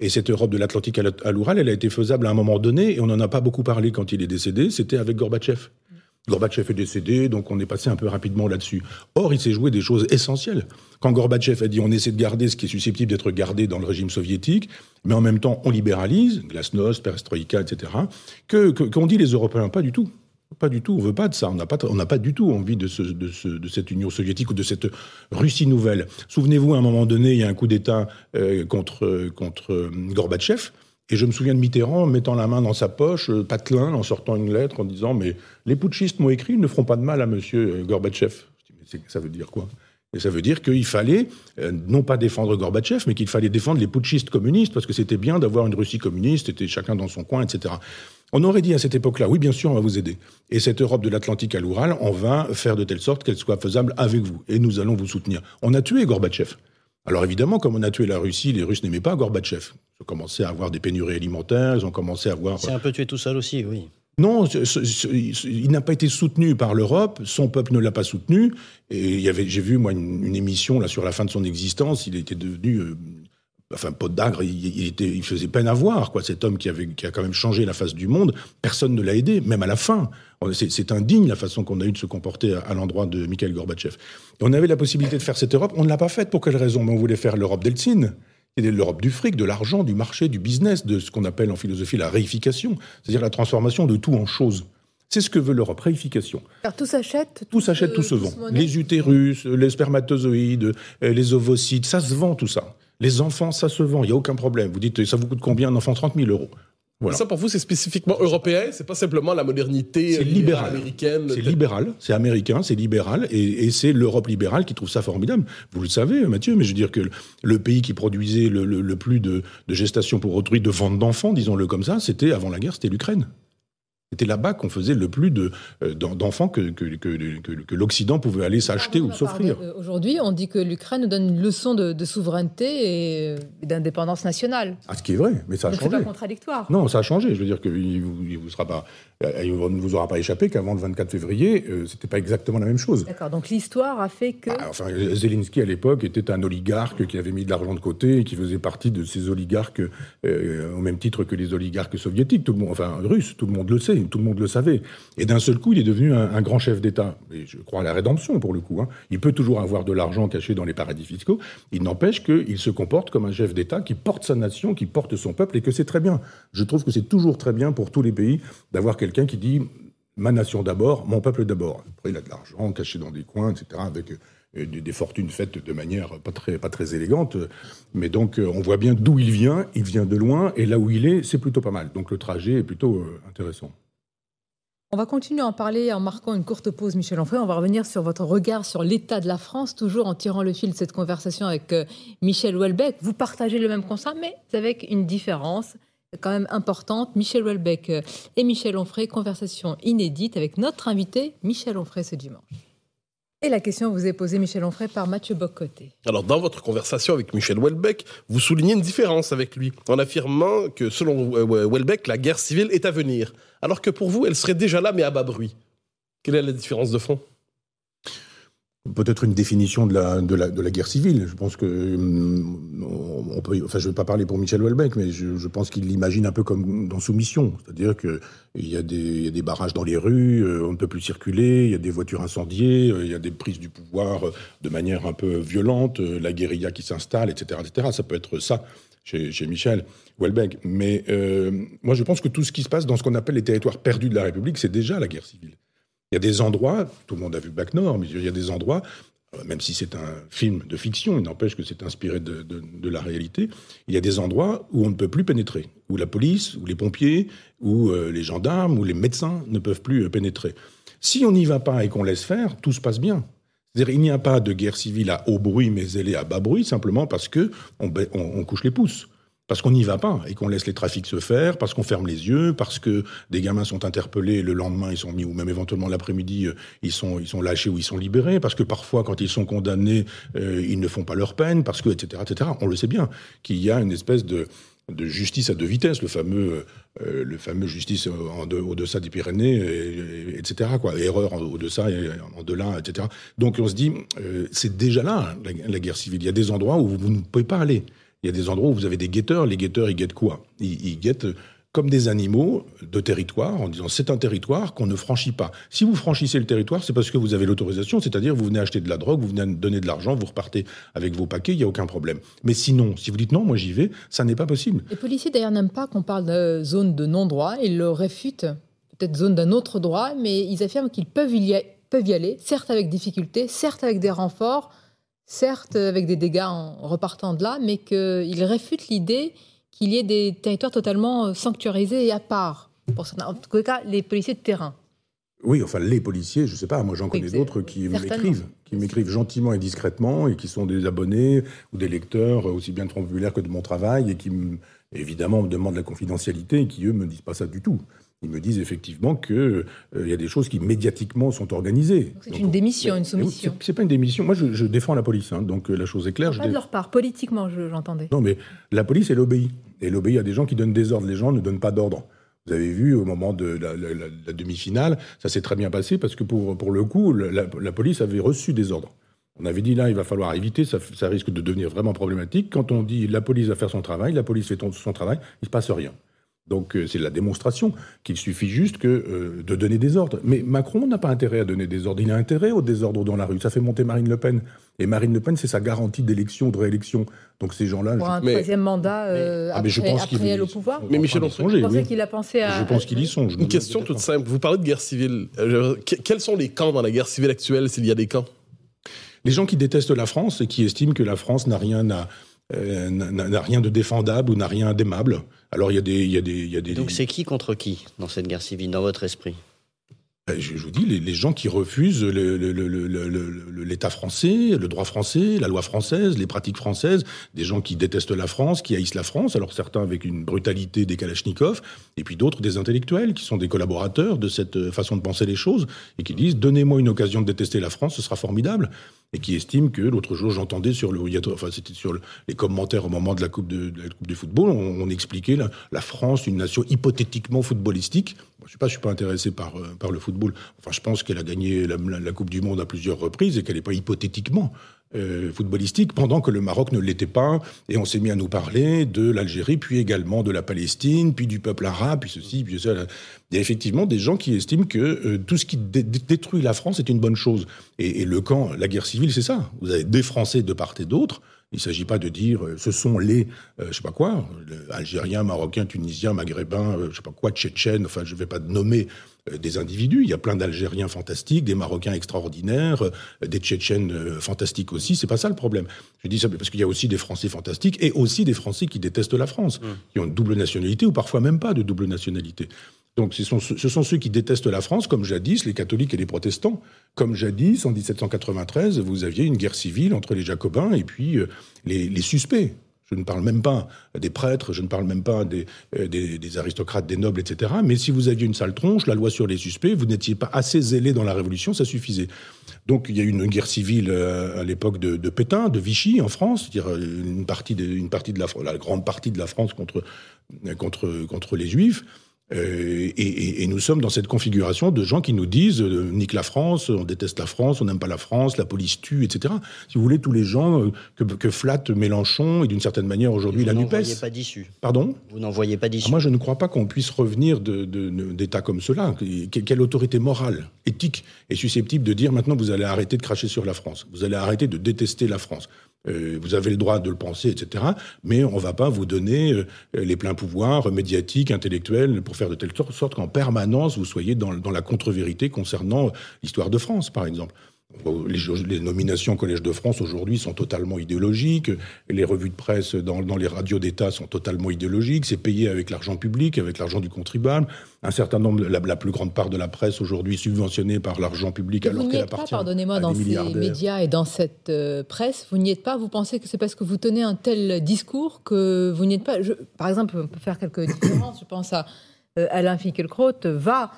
Et cette Europe de l'Atlantique à l'Oural, elle a été faisable à un moment donné, et on n'en a pas beaucoup parlé quand il est décédé. C'était avec Gorbatchev. Gorbatchev est décédé, donc on est passé un peu rapidement là-dessus. Or, il s'est joué des choses essentielles. Quand Gorbatchev a dit on essaie de garder ce qui est susceptible d'être gardé dans le régime soviétique, mais en même temps on libéralise, glasnost, perestroïka, etc., que, qu'on dit les Européens, pas du tout. Pas du tout, on veut pas de ça. On n'a pas, pas du tout envie de, ce, de, ce, de, cette Union soviétique ou de cette Russie nouvelle. Souvenez-vous, à un moment donné, il y a un coup d'État euh, contre, contre Gorbatchev. Et je me souviens de Mitterrand mettant la main dans sa poche, euh, patelin, en sortant une lettre en disant Mais les putschistes m'ont écrit, ils ne feront pas de mal à monsieur euh, Gorbatchev. Mais ça veut dire quoi? Et ça veut dire qu'il fallait euh, non pas défendre Gorbatchev, mais qu'il fallait défendre les putschistes communistes, parce que c'était bien d'avoir une Russie communiste, c'était chacun dans son coin, etc. On aurait dit à cette époque-là, oui, bien sûr, on va vous aider. Et cette Europe de l'Atlantique à l'Oural, on va faire de telle sorte qu'elle soit faisable avec vous. Et nous allons vous soutenir. On a tué Gorbatchev. Alors évidemment, comme on a tué la Russie, les Russes n'aimaient pas Gorbatchev. Ils ont commencé à avoir des pénuries alimentaires, ils ont commencé à avoir... C'est un peu tué tout seul aussi, oui. Non, il n'a pas été soutenu par l'Europe, son peuple ne l'a pas soutenu. Et j'ai vu moi une, émission là sur la fin de son existence, il était devenu, euh, enfin pot d'agre, il, était, il faisait peine à voir quoi. Cet homme qui avait, qui a quand même changé la face du monde, personne ne l'a aidé, même à la fin. C'est indigne la façon qu'on a eu de se comporter à, l'endroit de Mikhail Gorbatchev. on avait la possibilité de faire cette Europe, on ne l'a pas faite. Pour quelle raison? On voulait faire l'Europe d'Eltsine. C'est l'Europe du fric, de l'argent, du marché, du business, de ce qu'on appelle en philosophie la réification, c'est-à-dire la transformation de tout en choses. C'est ce que veut l'Europe, réification. Car tout s'achète Tout s'achète, tout se vend. Les utérus, les spermatozoïdes, euh, les ovocytes, ça se vend tout ça. Les enfants, ça se vend, il n'y a aucun problème. Vous dites, ça vous coûte combien un enfant? 30 000 euros. Ça, pour vous, c'est spécifiquement européen, c'est pas simplement la modernité euh, américaine. C'est libéral, c'est américain, c'est libéral, et, c'est l'Europe libérale qui trouve ça formidable. Vous le savez, Mathieu, mais je veux dire que le pays qui produisait le, plus de, de gestation pour autrui, de vente d'enfants, disons-le comme ça, c'était avant la guerre, c'était l'Ukraine. C'était là-bas qu'on faisait le plus euh, d'enfants que, que, que, l'Occident pouvait aller s'acheter ou s'offrir. Euh, aujourd'hui, on dit que l'Ukraine nous donne une leçon de, souveraineté et d'indépendance nationale. Ah, ce qui est vrai, mais ça a changé. C'est pas contradictoire. Non, ça a changé. Je veux dire qu'il ne vous, sera pas, ne vous aura pas échappé qu'avant le 24 février, euh, c'était pas exactement la même chose. D'accord. Donc l'histoire a fait que. Ah, enfin, Zelensky à l'époque était un oligarque qui avait mis de l'argent de côté et qui faisait partie de ces oligarques au même titre que les oligarques soviétiques, tout le monde, enfin russes, tout le monde le sait tout le monde le savait. Et d'un seul coup, il est devenu un, grand chef d'État. Et je crois à la rédemption, pour le coup. Hein. Il peut toujours avoir de l'argent caché dans les paradis fiscaux. Il n'empêche qu'il se comporte comme un chef d'État qui porte sa nation, qui porte son peuple, et que c'est très bien. Je trouve que c'est toujours très bien pour tous les pays d'avoir quelqu'un qui dit ma nation d'abord, mon peuple d'abord. Après, il a de l'argent caché dans des coins, etc., avec euh, des, fortunes faites de manière pas très, pas très élégante. Mais donc, euh, on voit bien d'où il vient. Il vient de loin, et là où il est, c'est plutôt pas mal. Donc, le trajet est plutôt euh, intéressant. On va continuer à en parler en marquant une courte pause, Michel Onfray. On va revenir sur votre regard sur l'état de la France, toujours en tirant le fil de cette conversation avec euh, Michel Houellebecq. Vous partagez le même constat, mais avec une différence quand même importante. Michel Houellebecq euh, et Michel Onfray, conversation inédite avec notre invité, Michel Onfray, ce dimanche. Et la question vous est posée, Michel Onfray, par Mathieu Bocoté. Alors, dans votre conversation avec Michel Houellebecq, vous soulignez une différence avec lui, en affirmant que, selon Houellebecq, la guerre civile est à venir, alors que pour vous, elle serait déjà là, mais à bas bruit. Quelle est la différence de fond? Peut-être une définition de la, de, la, de la guerre civile. Je pense que hum, on peut, enfin, je ne vais pas parler pour Michel Houellebecq, mais je, pense qu'il l'imagine un peu comme dans Soumission, c'est-à-dire que il y, a des, y a des barrages dans les rues, euh, on ne peut plus circuler, il y a des voitures incendiées, euh, il y a des prises du pouvoir euh, de manière un peu violente, la guérilla qui s'installe, etc., etc. Ça peut être ça chez, chez Michel Houellebecq. Mais moi, je pense que tout ce qui se passe dans ce qu'on appelle les territoires perdus de la République, c'est déjà la guerre civile. Il y a des endroits, tout le monde a vu Bac Nord, mais il y a des endroits, euh, même si c'est un film de fiction, il n'empêche que c'est inspiré de, la réalité, il y a des endroits où on ne peut plus pénétrer, où la police, ou les pompiers, ou euh, les gendarmes, ou les médecins ne peuvent plus euh, pénétrer. Si on n'y va pas et qu'on laisse faire, tout se passe bien. C'est-à-dire, il n'y a pas de guerre civile à haut bruit, mais elle est à bas bruit, simplement parce que on couche les pouces parce qu'on n'y va pas et qu'on laisse les trafics se faire, parce qu'on ferme les yeux, parce que des gamins sont interpellés le lendemain, ils sont mis, ou même éventuellement l'après-midi, euh, ils sont, ils sont lâchés ou ils sont libérés, parce que parfois, quand ils sont condamnés, euh, ils ne font pas leur peine, parce que, etc., etc. On le sait bien, qu'il y a une espèce de, de justice à deux vitesses, le fameux, euh, le fameux justice en au-deçà des Pyrénées, etc. Quoi, erreur au-deçà et en delà, etc. Donc on se dit, c'est déjà là la, la, guerre civile. Il y a des endroits où vous ne pouvez pas aller. Il y a des endroits où vous avez des guetteurs. Les guetteurs, ils guettent quoi? Ils, guettent comme des animaux de territoire, en disant c'est un territoire qu'on ne franchit pas. Si vous franchissez le territoire, c'est parce que vous avez l'autorisation, c'est-à-dire vous venez acheter de la drogue, vous venez donner de l'argent, vous repartez avec vos paquets, il n'y a aucun problème. Mais sinon, si vous dites non, moi j'y vais, ça n'est pas possible. Les policiers d'ailleurs n'aiment pas qu'on parle de zone de non-droit, ils le réfutent, peut-être zone d'un autre droit, mais ils affirment qu'ils peuvent y, peuvent y aller, certes avec difficulté, certes avec des renforts, certes avec des dégâts en repartant de là, mais qu'ils réfutent l'idée qu'il y ait des territoires totalement euh, sanctuarisés et à part. Pour en tout cas, les policiers de terrain. Oui, enfin les policiers, je ne sais pas, moi j'en connais d'autres qui m'écrivent, qui m'écrivent gentiment et discrètement et qui sont des abonnés ou des lecteurs aussi bien de que de mon travail et qui évidemment me demandent la confidentialité et qui eux me disent pas ça du tout. Ils me disent effectivement qu'il euh, y a des choses qui médiatiquement sont organisées. C'est une démission, une soumission. C'est pas une démission. Moi, je, défends la police, hein, donc euh, la chose est claire. Pas de leur part, politiquement, j'entendais. non, mais la police, elle obéit. Elle obéit à des gens qui donnent des ordres. Les gens ne donnent pas d'ordre. Vous avez vu au moment de la, demi-finale, ça s'est très bien passé parce que pour, pour le coup, la, police avait reçu des ordres. On avait dit là, il va falloir éviter, ça, ça risque de devenir vraiment problématique. Quand on dit la police va faire son travail, la police fait son travail, il ne se passe rien. Donc euh, c'est la démonstration qu'il suffit juste que, euh, de donner des ordres. Mais Macron n'a pas intérêt à donner des ordres. Il a intérêt au désordre dans la rue. Ça fait monter Marine Le Pen. Et Marine Le Pen, c'est sa garantie d'élection, de réélection. Donc ces gens-là... Pour un troisième mandat euh, ah, après, je pense après au pouvoir Mais Michel qu'il a pensé à... Je pense qu'il y songe. Une question toute simple. Vous parlez de guerre civile. quels sont les camps dans la guerre civile actuelle, s'il y a des camps? Les gens qui détestent la France et qui estiment que la France n'a rien à euh, n'a rien de défendable ou n'a rien d'aimable. Alors il y a des, y a des, y a des. Donc c'est qui contre qui dans cette guerre civile, dans votre esprit? Ben, je, vous dis, les, gens qui refusent l'État français, le droit français, la loi française, les pratiques françaises, des gens qui détestent la France, qui haïssent la France, alors certains avec une brutalité des Kalachnikov, et puis d'autres des intellectuels qui sont des collaborateurs de cette façon de penser les choses, et qui disent, donnez-moi une occasion de détester la France, ce sera formidable et qui estiment que l'autre jour j'entendais sur le, enfin c'était sur les commentaires au moment de la coupe de, de football, on, expliquait la, France une nation hypothétiquement footballistique. je je suis pas intéressé par euh, par le football. Enfin, je pense qu'elle a gagné la, Coupe du Monde à plusieurs reprises et qu'elle n'est pas hypothétiquement euh, footballistique, pendant que le Maroc ne l'était pas. Et on s'est mis à nous parler de l'Algérie, puis également de la Palestine, puis du peuple arabe, puis ceci, puis ça. Il y a effectivement des gens qui estiment que euh, tout ce qui détruit la France est une bonne chose. Et, le camp, la guerre civile, c'est ça. Vous avez des Français de part et d'autre. Il ne s'agit pas de dire euh, ce sont les, je sais pas quoi, Algériens, Marocains, Tunisiens, Maghrébins, je sais pas quoi, Tchétchènes, enfin je ne vais pas nommer euh, des individus. Il y a plein d'Algériens fantastiques, des Marocains extraordinaires, euh, des Tchétchènes euh, fantastiques aussi. C'est pas ça le problème. Je dis ça parce qu'il y a aussi des Français fantastiques et aussi des Français qui détestent la France, mmh. qui ont une double nationalité ou parfois même pas de double nationalité. Donc ce sont, ce sont, ceux qui détestent la France, comme jadis les catholiques et les protestants. Comme jadis, en 1793, vous aviez une guerre civile entre les jacobins et puis les, les suspects. Je ne parle même pas des prêtres, je ne parle même pas euh, des, des, aristocrates, des nobles, etc. Mais si vous aviez une sale tronche, la loi sur les suspects, vous n'étiez pas assez zélé dans la Révolution, ça suffisait. Donc il y a eu une guerre civile euh, à l'époque de, de, Pétain, de Vichy en France, c'est-à-dire euh, une partie de, une partie de la, la grande partie de la France contre, contre, contre les Juifs. Euh, et, nous sommes dans cette configuration de gens qui nous disent euh, nique la France, on déteste la France, on n'aime pas la France, la police tue, etc. Si vous voulez, tous les gens euh, que, que flatte Mélenchon et d'une certaine manière aujourd'hui la NUPES. Vous n'en voyez pas d'issue. Pardon? Vous n'en voyez pas d'issue. Moi, je ne crois pas qu'on puisse revenir d'états comme cela. Quelle autorité morale, éthique est susceptible de dire maintenant vous allez arrêter de cracher sur la France, vous allez arrêter de détester la France vous avez le droit de le penser, etc. Mais on ne va pas vous donner euh, les pleins pouvoirs médiatiques, intellectuels, pour faire de telle sorte qu'en permanence, vous soyez dans, dans la contre-vérité concernant l'histoire de France, par exemple. Les, nominations au Collège de France aujourd'hui sont totalement idéologiques. Les revues de presse dans, les radios d'État sont totalement idéologiques. C'est payé avec l'argent public, avec l'argent du contribuable. Un certain nombre, la, plus grande part de la presse aujourd'hui subventionnée par l'argent public, alors qu'elle appartient pas, pardonnez-moi, dans ces médias et dans cette euh, presse, vous n'y êtes pas? Vous pensez que c'est parce que vous tenez un tel discours que vous n'y êtes pas? par exemple, on peut faire quelques différences. Je pense à euh, Alain Finkielkraut va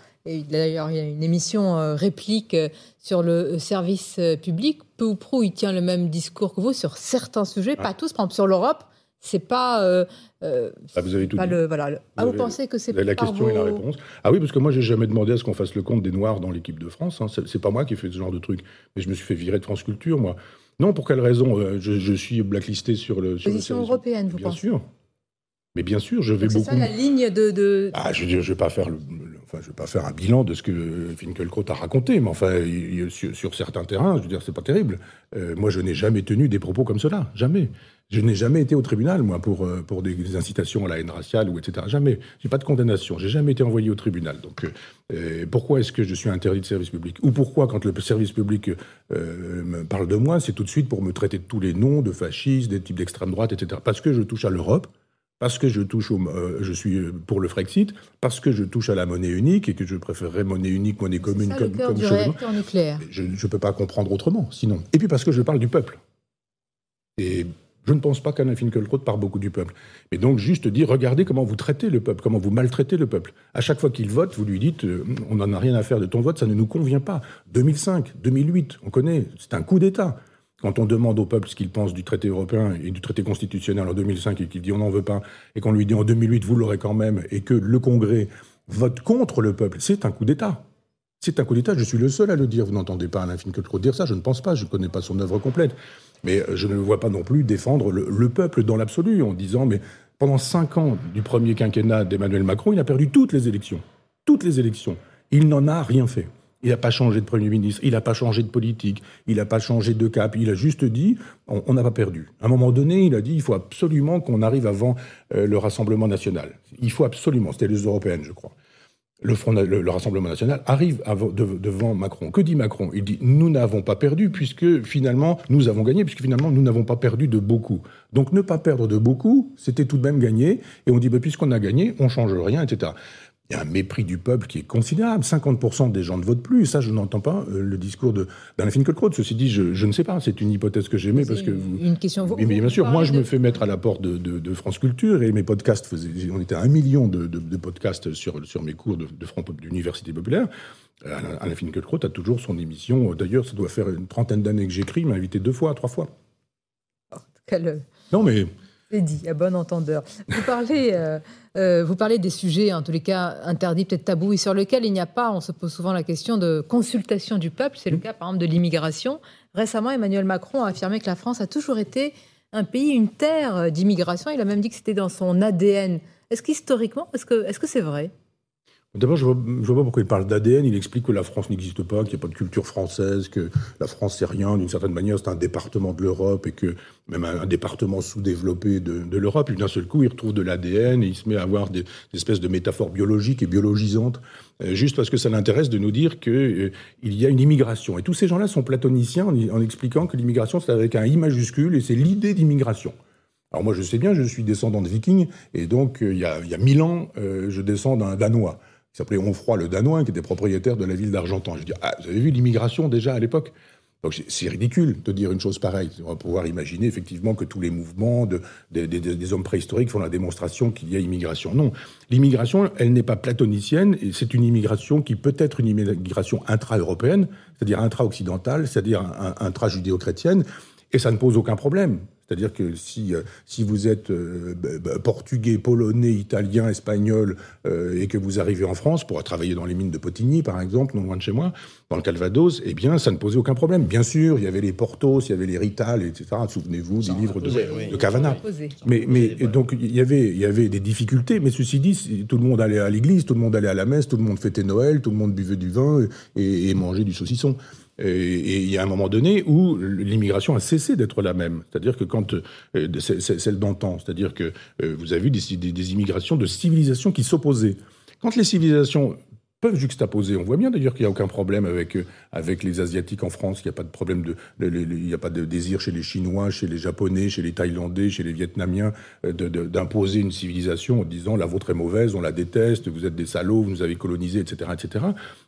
D'ailleurs, il y a une émission euh, réplique euh, sur le euh, service public. Peu ou prou, il tient le même discours que vous sur certains sujets, pas tous. Par exemple, sur l'Europe, c'est pas. Ah, vous avez tout dit. Le, voilà, ah, vous, pensez que c'est la, la question et la réponse. Ah oui, parce que moi, j'ai jamais demandé à ce qu'on fasse le compte des Noirs dans l'équipe de France. Hein. C'est pas moi qui ai fait ce genre de truc. Mais je me suis fait virer de France Culture, moi. Non, pour quelle raison je, suis blacklisté sur le. Sur Position européenne, vous Bien pensez sûr. Mais bien sûr, je vais beaucoup. C'est ça la ligne de. Ah, je ne vais pas faire le, je vais pas faire un bilan de ce que Finkielkraut a raconté, mais enfin, sur, certains terrains, je veux dire, c'est pas terrible. Euh, moi, je n'ai jamais tenu des propos comme cela, jamais. Je n'ai jamais été au tribunal, moi, pour, euh, des, incitations à la haine raciale ou etc. Jamais. J'ai pas de condamnation. J'ai jamais été envoyé au tribunal. Donc, euh, pourquoi est-ce que je suis interdit de service public? Ou pourquoi, quand le service public me parle de moi, c'est tout de suite pour me traiter de tous les noms de fascistes, des types d'extrême droite, etc. Parce que je touche à l'Europe, parce que je touche au, je suis pour le Frexit, parce que je touche à la monnaie unique et que je préférerais monnaie unique, monnaie commune ça, comme, le du réacteur nucléaire. Je ne peux pas comprendre autrement, sinon. Et puis parce que je parle du peuple. Et je ne pense pas qu'Alain Finkielkraut parle beaucoup du peuple. Mais donc juste dire, regardez comment vous traitez le peuple, comment vous maltraitez le peuple. À chaque fois qu'il vote, vous lui dites, euh, on n'en a rien à faire de ton vote, ça ne nous convient pas. 2005, 2008, on connaît, c'est un coup d'État. Quand on demande au peuple ce qu'il pense du traité européen et du traité constitutionnel en 2005 et qu'il dit on n'en veut pas, et qu'on lui dit en 2008 vous l'aurez quand même, et que le Congrès vote contre le peuple, c'est un coup d'État. C'est un coup d'État, je suis le seul à le dire. Vous n'entendez pas Alain Finkielkraut dire ça, je ne pense pas, je ne connais pas son œuvre complète. Mais euh, je ne le vois pas non plus défendre le, peuple dans l'absolu en disant mais pendant cinq ans du premier quinquennat d'Emmanuel Macron, il a perdu toutes les élections. Toutes les élections. Il n'en a rien fait. Il n'a pas changé de Premier ministre, il n'a pas changé de politique, il n'a pas changé de cap, il a juste dit on n'a pas perdu. À un moment donné, il a dit il faut absolument qu'on arrive avant euh, le Rassemblement national. Il faut absolument, c'était les européennes, je crois. Le, Rassemblement national arrive devant Macron. Que dit Macron? Il dit nous n'avons pas perdu puisque finalement nous avons gagné, puisque finalement nous n'avons pas perdu de beaucoup. Donc ne pas perdre de beaucoup, c'était tout de même gagner. Et on dit bah, puisqu'on a gagné, on change rien, etc il y a un mépris du peuple qui est considérable. 50% des gens ne votent plus. ça, je n'entends pas euh, le discours d'Alain Finkielkraut. Ceci dit, je, ne sais pas. C'est une hypothèse que j'aimais parce que une question. mais, bien sûr, moi, je me fais mettre à la porte de, France Culture et mes podcasts faisaient. On était à un million de, podcasts sur sur mes cours de, d'université populaire. Alain Finkielkraut a toujours son émission. D'ailleurs, ça doit faire une trentaine d'années que j'écris. Il m'a invité deux fois, trois fois. Quel... Non, mais c'est dit, à bon entendeur. Vous parlez, euh, euh, vous parlez des sujets, en tous les cas, interdits, peut-être tabous, et sur lesquels il n'y a pas, on se pose souvent la question de consultation du peuple. C'est le cas, par exemple, de l'immigration. Récemment, Emmanuel Macron a affirmé que la France a toujours été un pays, une terre d'immigration. Il a même dit que c'était dans son ADN. Est-ce qu'historiquement, est-ce que c'est -ce c'est vrai? D'abord, je ne vois, pas pourquoi il parle d'ADN. Il explique que la France n'existe pas, qu'il n'y a pas de culture française, que la France, c'est rien. D'une certaine manière, c'est un département de l'Europe et que même un, département sous-développé de, l'Europe. Et d'un seul coup, il retrouve de l'ADN et il se met à avoir des, espèces de métaphores biologiques et biologisantes, euh, juste parce que ça l'intéresse de nous dire qu'il euh, y a une immigration. Et tous ces gens-là sont platoniciens en, expliquant que l'immigration, c'est avec un I majuscule et c'est l'idée d'immigration. Alors moi, je sais bien, je suis descendant de vikings, et donc euh, il, y a, il y a mille ans, je descends d'un Danois qui s'appelait Onfroy le Danois, qui était propriétaire de la ville d'Argentan. Je dis, ah, vous avez vu l'immigration déjà à l'époque? Donc c'est ridicule de dire une chose pareille. On va pouvoir imaginer effectivement que tous les mouvements de, des hommes préhistoriques font la démonstration qu'il y a immigration. Non, l'immigration, elle n'est pas platonicienne, et c'est une immigration qui peut être une immigration intra-européenne, c'est-à-dire intra-occidentale, c'est-à-dire intra-judéo-chrétienne, et ça ne pose aucun problème. C'est-à-dire que si, euh, si vous êtes euh, portugais, polonais, italien, espagnol, euh, et que vous arrivez en France pour travailler dans les mines de Potigny, par exemple, non loin de chez moi, dans le Calvados, eh bien, ça ne posait aucun problème. Bien sûr, il y avait les Portos, il y avait les Rital, etc. Souvenez-vous des livres de, de Cavana. Mais, mais donc, il y, avait, il y avait des difficultés, mais ceci dit, tout le monde allait à l'église, tout le monde allait à la messe, tout le monde fêtait Noël, tout le monde buvait du vin et, et mangeait du saucisson. Et il y a un moment donné où l'immigration a cessé d'être la même. C'est-à-dire que quand euh, celle d'antan, c'est-à-dire que euh, vous avez vu des, des, immigrations de civilisations qui s'opposaient. Quand les civilisations peuvent juxtaposer. On voit bien d'ailleurs qu'il n'y a aucun problème avec, euh, avec les Asiatiques en France, qu'il n'y a pas de problème de, il n'y a pas de désir chez les Chinois, chez les Japonais, chez les Thaïlandais, chez les Vietnamiens d'imposer une civilisation en disant la vôtre est mauvaise, on la déteste, vous êtes des salauds, vous nous avez colonisés, etc., etc.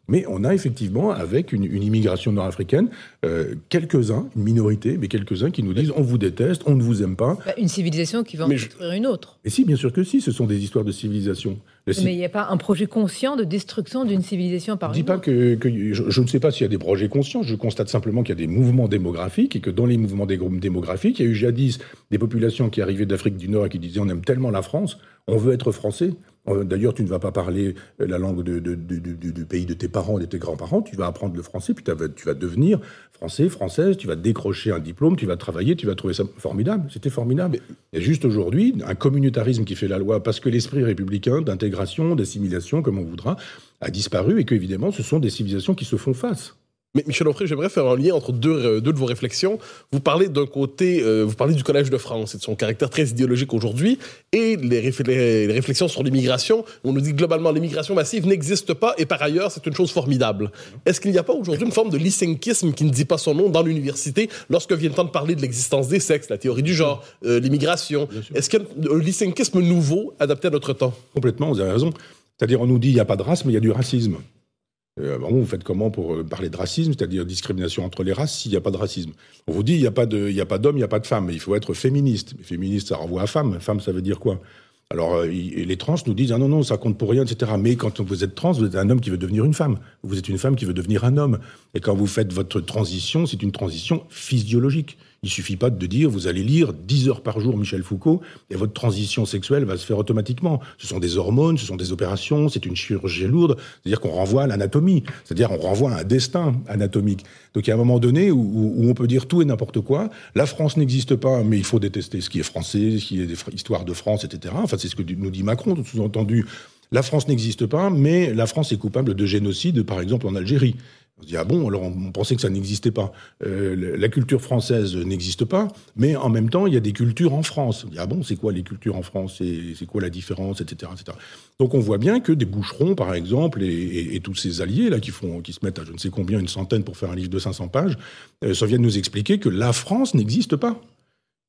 Mais on a effectivement, avec une, immigration nord-africaine, euh, quelques-uns, une minorité, mais quelques-uns qui nous disent on vous déteste, on ne vous aime pas. Bah, une civilisation qui va en détruire une autre. Et si, bien sûr que si, ce sont des histoires de civilisation. Mais il n'y a pas un projet conscient de destruction d'une civilisation par dis pas que, je, ne sais pas s'il y a des projets conscients, je constate simplement qu'il y a des mouvements démographiques et que dans les mouvements démographiques, il y a eu jadis des populations qui arrivaient d'Afrique du Nord et qui disaient on aime tellement la France, On veut être français. Euh, d'ailleurs, tu ne vas pas parler la langue du pays de tes parents, de tes grands-parents. Tu vas apprendre le français, puis tu vas devenir français, française. Tu vas décrocher un diplôme, tu vas travailler, tu vas trouver ça formidable. C'était formidable. Et juste aujourd'hui, un communautarisme qui fait la loi parce que l'esprit républicain d'intégration, d'assimilation, comme on voudra, a disparu et qu'évidemment, ce sont des civilisations qui se font face. Mais Michel Onfray, j'aimerais faire un lien entre deux, euh, deux de vos réflexions. Vous parlez d'un côté, euh, vous parlez du Collège de France et de son caractère très idéologique aujourd'hui, et les, les, réflexions sur l'immigration. On nous dit globalement l'immigration massive n'existe pas, et par ailleurs, c'est une chose formidable. Est-ce qu'il n'y a pas aujourd'hui une forme de lysenkisme qui ne dit pas son nom dans l'université lorsque vient le temps de parler de l'existence des sexes, la théorie du genre, euh, l'immigration? Est-ce qu'il y a un lysenkisme nouveau adapté à notre temps? Complètement, vous avez raison. C'est-à-dire, on nous dit il n'y a pas de race, mais il y a du racisme. Euh, vous faites comment pour euh, parler de racisme, c'est-à-dire discrimination entre les races, s'il n'y a pas de racisme? On vous dit, il n'y a pas d'homme, il n'y a pas de femme, il faut être féministe. féministe, ça renvoie à femme. Femme, ça veut dire quoi? Alors, euh, les trans nous disent ah non non ça compte pour rien etc. Mais quand vous êtes trans, vous êtes un homme qui veut devenir une femme. Vous êtes une femme qui veut devenir un homme. Et quand vous faites votre transition, c'est une transition physiologique. Il suffit pas de dire vous allez lire 10 heures par jour Michel Foucault et votre transition sexuelle va se faire automatiquement. Ce sont des hormones, ce sont des opérations, c'est une chirurgie lourde. C'est-à-dire qu'on renvoie à l'anatomie. C'est-à-dire on renvoie à un destin anatomique. Donc il y a un moment donné où, on peut dire tout et n'importe quoi. La France n'existe pas, mais il faut détester ce qui est français, ce qui est des histoires de France, etc. Enfin c'est ce que nous dit Macron, sous-entendu. La France n'existe pas, mais la France est coupable de génocide, par exemple en Algérie. On se dit, ah bon, alors on, pensait que ça n'existait pas. Euh, la culture française n'existe pas, mais en même temps, il y a des cultures en France. On dit, ah bon, c'est quoi les cultures en France? C'est quoi la différence, etc., etc. Donc on voit bien que des boucherons, par exemple, et, tous ces alliés là qui, se mettent à je ne sais combien, une centaine pour faire un livre de 500 pages, euh, ça vient nous expliquer que la France n'existe pas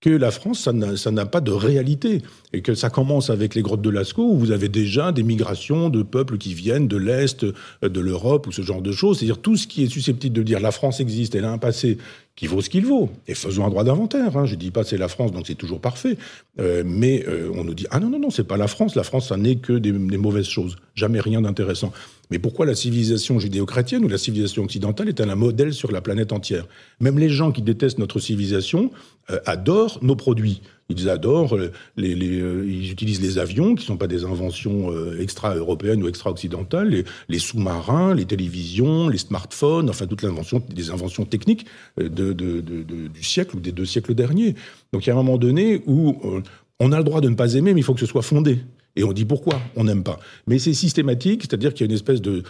que la France, ça n'a pas de réalité. Et que ça commence avec les grottes de Lascaux, où vous avez déjà des migrations de peuples qui viennent de l'Est, euh, de l'Europe, ou ce genre de choses. C'est-à-dire tout ce qui est susceptible de dire la France existe, elle a un passé qui vaut ce qu'il vaut. Et faisons un droit d'inventaire. Hein. Je dis pas c'est la France, donc c'est toujours parfait. Euh, mais euh, on nous dit ah non non non, c'est pas la France. La France, ça n'est que des mauvaises choses. Jamais rien d'intéressant. Mais pourquoi la civilisation judéo-chrétienne ou la civilisation occidentale est-elle un modèle sur la planète entière? Même les gens qui détestent notre civilisation euh, adorent nos produits. Ils adorent, euh, les, les, euh, ils utilisent les avions, qui ne sont pas des inventions extra-européennes ou extra-occidentales, les, sous-marins, les télévisions, les smartphones, enfin toute l'invention, des inventions techniques du siècle ou des deux siècles derniers. Donc il y a un moment donné où on a le droit de ne pas aimer, mais il faut que ce soit fondé. Et on dit pourquoi on n'aime pas. Mais c'est systématique, c'est-à-dire qu'il y a une espèce de,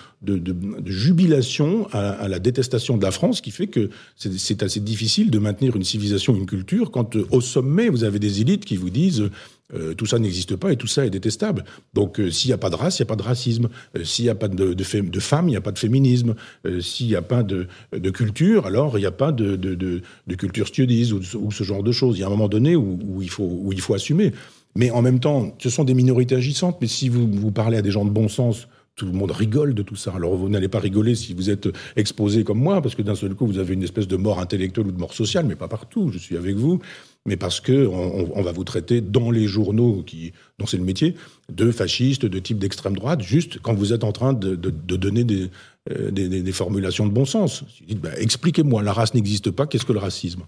jubilation à, la détestation de la France qui fait que c'est assez difficile de maintenir une civilisation, une culture, quand euh, au sommet, vous avez des élites qui vous disent euh, tout ça n'existe pas et tout ça est détestable. Donc euh, s'il n'y a pas de race, il n'y a pas de racisme. s'il n'y a pas de, femmes, il n'y a pas de féminisme. s'il n'y a pas de, culture, alors il n'y a pas de, culture studis ou, ce genre de choses. Il y a un moment donné où il faut assumer. Mais en même temps, ce sont des minorités agissantes. Mais si vous, vous parlez à des gens de bon sens, tout le monde rigole de tout ça. Alors vous n'allez pas rigoler si vous êtes exposé comme moi, parce que d'un seul coup, vous avez une espèce de mort intellectuelle ou de mort sociale, mais pas partout, je suis avec vous, mais parce que on, va vous traiter dans les journaux qui, dont c'est le métier, de fascistes, de type d'extrême droite, juste quand vous êtes en train de, donner euh, des, formulations de bon sens. Bah, expliquez-moi, la race n'existe pas, qu'est-ce que le racisme?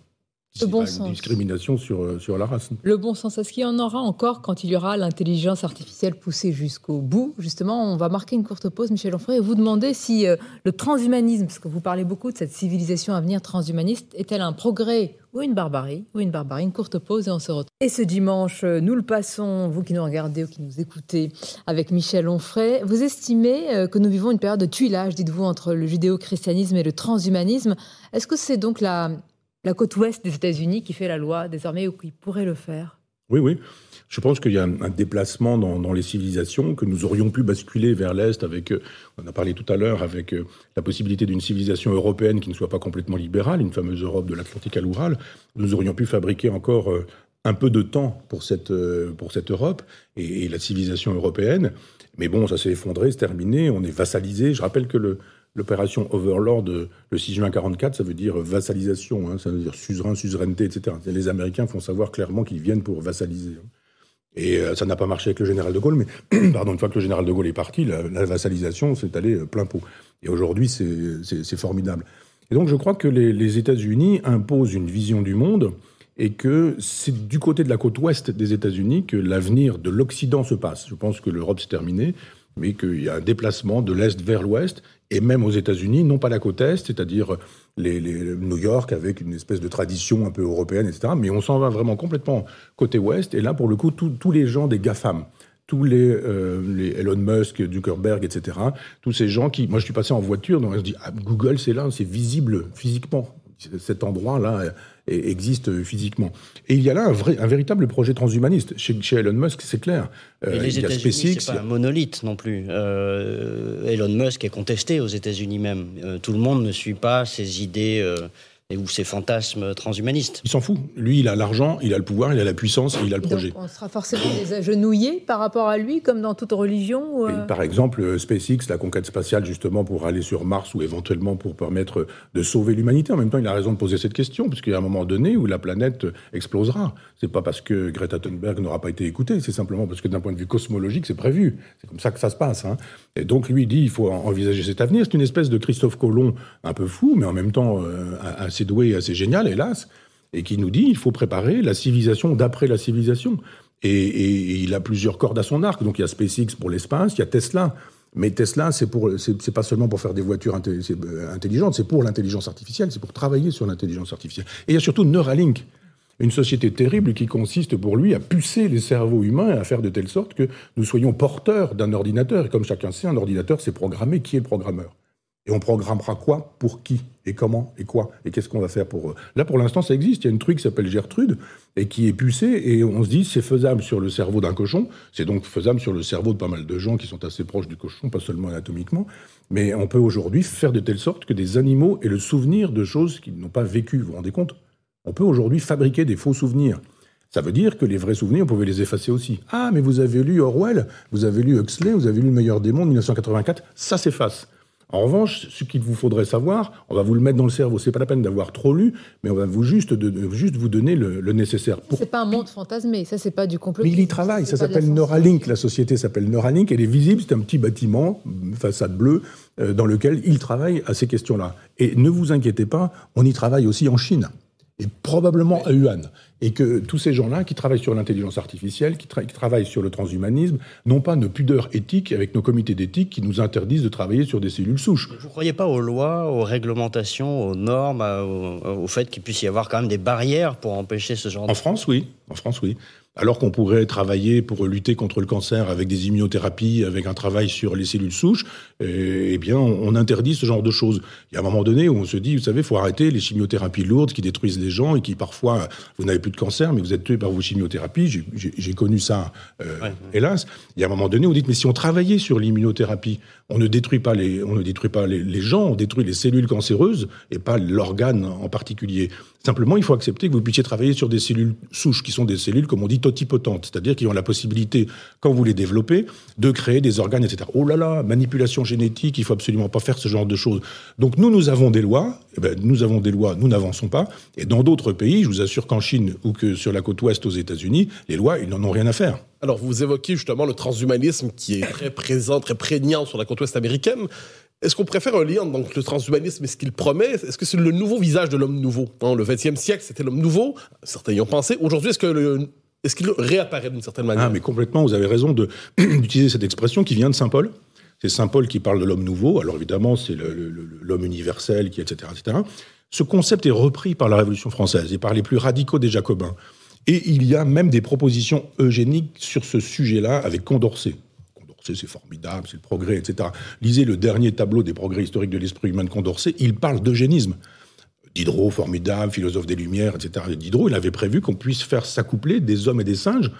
Le bon sens. discrimination sur, euh, sur la race. Le bon sens, est-ce qu'il y en aura encore quand il y aura l'intelligence artificielle poussée jusqu'au bout? Justement, on va marquer une courte pause, Michel Onfray, et vous demander si euh, le transhumanisme, parce que vous parlez beaucoup de cette civilisation à venir transhumaniste, est-elle un progrès ou une barbarie Ou une barbarie? Une courte pause et on se retrouve. Et ce dimanche, euh, nous le passons, vous qui nous regardez ou qui nous écoutez, avec Michel Onfray. Vous estimez que nous vivons une période de tuilage, dites-vous, entre le judéo-christianisme et le transhumanisme. Est-ce que c'est donc la la côte ouest des États-Unis qui fait la loi désormais ou qui pourrait le faire Oui, oui. Je pense qu'il y a un, déplacement dans, les civilisations, que nous aurions pu basculer vers l'Est avec, euh, on a parlé tout à l'heure, avec euh, la possibilité d'une civilisation européenne qui ne soit pas complètement libérale, une fameuse Europe de l'Atlantique à l'Oural. Nous aurions pu fabriquer encore euh, un peu de temps pour cette, pour cette Europe et, et la civilisation européenne. Mais bon, ça s'est effondré, c'est terminé, on est vassalisé. Je rappelle que le, L'opération Overlord, le 6 juin 44, ça veut dire vassalisation, hein, ça veut dire suzerain, suzeraineté, etc. Les Américains font savoir clairement qu'ils viennent pour vassaliser. Hein. Et euh, ça n'a pas marché avec le général de Gaulle, mais une fois que le général de Gaulle est parti, la, vassalisation s'est allée euh, plein pot. Et aujourd'hui, c'est formidable. Et donc, je crois que les États-Unis imposent une vision du monde et que c'est du côté de la côte ouest des États-Unis que l'avenir de l'Occident se passe. Je pense que l'Europe s'est terminée, mais qu'il y a un déplacement de l'est vers l'ouest, et même aux États-Unis, non pas la côte est, c'est-à-dire les, New York avec une espèce de tradition un peu européenne, etc. Mais on s'en va vraiment complètement côté ouest, et là, pour le coup, tous les gens des GAFAM, tous les, euh, Elon Musk, Zuckerberg, etc. Tous ces gens qui, moi je suis passé en voiture, donc je dis ah, Google c'est là, c'est visible physiquement. Cet endroit-là existe physiquement. Et il y a là un, vrai, un véritable projet transhumaniste. Chez, chez Elon Musk, c'est clair. Euh, les États-Unis, c'est pas un monolithe non plus. Euh, Elon Musk est contesté aux États-Unis même. Euh, tout le monde ne suit pas ses idées ou ses fantasmes transhumanistes. Il s'en fout. Lui, il a l'argent, il a le pouvoir, il a la puissance, il a le projet. on sera forcément des agenouillés par rapport à lui, comme dans toute religion euh Par exemple, euh, SpaceX, la conquête spatiale, justement, pour aller sur Mars ou éventuellement pour permettre de sauver l'humanité. En même temps, il a raison de poser cette question, puisqu'il y a un moment donné où la planète explosera. C'est pas parce que Greta Thunberg n'aura pas été écoutée, c'est simplement parce que d'un point de vue cosmologique, c'est prévu. C'est comme ça que ça se passe. Hein. Et donc, lui dit, il faut envisager cet avenir. C'est une espèce de Christophe Colomb un peu fou, mais en même temps euh, assez assez doué assez génial, hélas, et qui nous dit il faut préparer la civilisation d'après la civilisation. Et, il a plusieurs cordes à son arc. Donc il y a SpaceX pour l'espace, il y a Tesla. Mais Tesla, c'est pour, c'est pas seulement pour faire des voitures euh, intelligentes, c'est pour l'intelligence artificielle, c'est pour travailler sur l'intelligence artificielle. Et il y a surtout Neuralink, une société terrible qui consiste pour lui à pucer les cerveaux humains et à faire de telle sorte que nous soyons porteurs d'un ordinateur. Et comme chacun sait, un ordinateur, c'est programmé. Qui est le programmeur et on programmera quoi pour qui et comment et quoi et qu'est-ce qu'on va faire pour eux? Là, pour l'instant, ça existe. Il y a une truc qui s'appelle Gertrude et qui est pucée et on se dit c'est faisable sur le cerveau d'un cochon. C'est donc faisable sur le cerveau de pas mal de gens qui sont assez proches du cochon, pas seulement anatomiquement. Mais on peut aujourd'hui faire de telle sorte que des animaux aient le souvenir de choses qu'ils n'ont pas vécues. Vous vous rendez compte? On peut aujourd'hui fabriquer des faux souvenirs. Ça veut dire que les vrais souvenirs, on pouvait les effacer aussi. Ah, mais vous avez lu Orwell, vous avez lu Huxley, vous avez lu Le meilleur des mondes, 1984, ça s'efface. En revanche, ce qu'il vous faudrait savoir, on va vous le mettre dans le cerveau. C'est pas la peine d'avoir trop lu, mais on va vous juste, de, juste vous donner le, nécessaire. Pour... C'est pas un monde fantasmé, ça c'est pas du complot. Mais il y travaille, ça s'appelle Neuralink, la société s'appelle Neuralink, elle est visible, c'est un petit bâtiment, façade bleue, euh, dans lequel il travaille à ces questions-là. Et ne vous inquiétez pas, on y travaille aussi en Chine et probablement à Yuan. Et que tous ces gens-là qui travaillent sur l'intelligence artificielle, qui, travaillent sur le transhumanisme, n'ont pas de pudeur éthique avec nos comités d'éthique qui nous interdisent de travailler sur des cellules souches. Vous ne croyez pas aux lois, aux réglementations, aux normes, au, fait qu'il puisse y avoir quand même des barrières pour empêcher ce genre de... En France, oui. En France, oui alors qu'on pourrait travailler pour lutter contre le cancer avec des immunothérapies, avec un travail sur les cellules souches, eh, eh bien, on interdit ce genre de choses. Il y a un moment donné où on se dit, vous savez, il faut arrêter les chimiothérapies lourdes qui détruisent les gens et qui parfois, vous n'avez plus de cancer, mais vous êtes tué par vos chimiothérapies. J'ai connu ça, euh, hélas. Il y a un moment donné où vous dites, mais si on travaillait sur l'immunothérapie, on ne détruit pas les, on ne détruit pas les gens, on détruit les cellules cancéreuses et pas l'organe en particulier. Simplement, il faut accepter que vous puissiez travailler sur des cellules souches, qui sont des cellules, comme on dit, totipotentes, c'est-à-dire qui ont la possibilité, quand vous les développez, de créer des organes, etc. Oh là là, manipulation génétique, il faut absolument pas faire ce genre de choses. Donc nous, nous avons des lois, eh ben, nous avons des lois, nous n'avançons pas, et dans d'autres pays, je vous assure qu'en Chine ou que sur la côte ouest aux États-Unis, les lois, ils n'en ont rien à faire. Alors, vous évoquez justement le transhumanisme qui est très présent, très prégnant sur la côte ouest américaine. Est-ce qu'on préfère un lien entre le transhumanisme et ce qu'il promet? Est-ce que c'est le nouveau visage de l'homme nouveau? Dans Le XXe siècle, c'était l'homme nouveau. Certains y ont pensé. Aujourd'hui, est-ce que est-ce qu'il réapparaît d'une certaine manière? Ah, mais complètement. Vous avez raison d'utiliser cette expression qui vient de saint Paul. C'est saint Paul qui parle de l'homme nouveau. Alors évidemment, c'est l'homme universel, qui, etc., etc. Ce concept est repris par la Révolution française et par les plus radicaux des Jacobins. Et il y a même des propositions eugéniques sur ce sujet-là avec Condorcet c'est formidable, c'est le progrès, etc. Lisez le dernier tableau des progrès historiques de l'esprit humain de Condorcet, il parle d'eugénisme. Diderot, formidable, philosophe des Lumières, etc. Diderot, il avait prévu qu'on puisse faire s'accoupler des hommes et des singes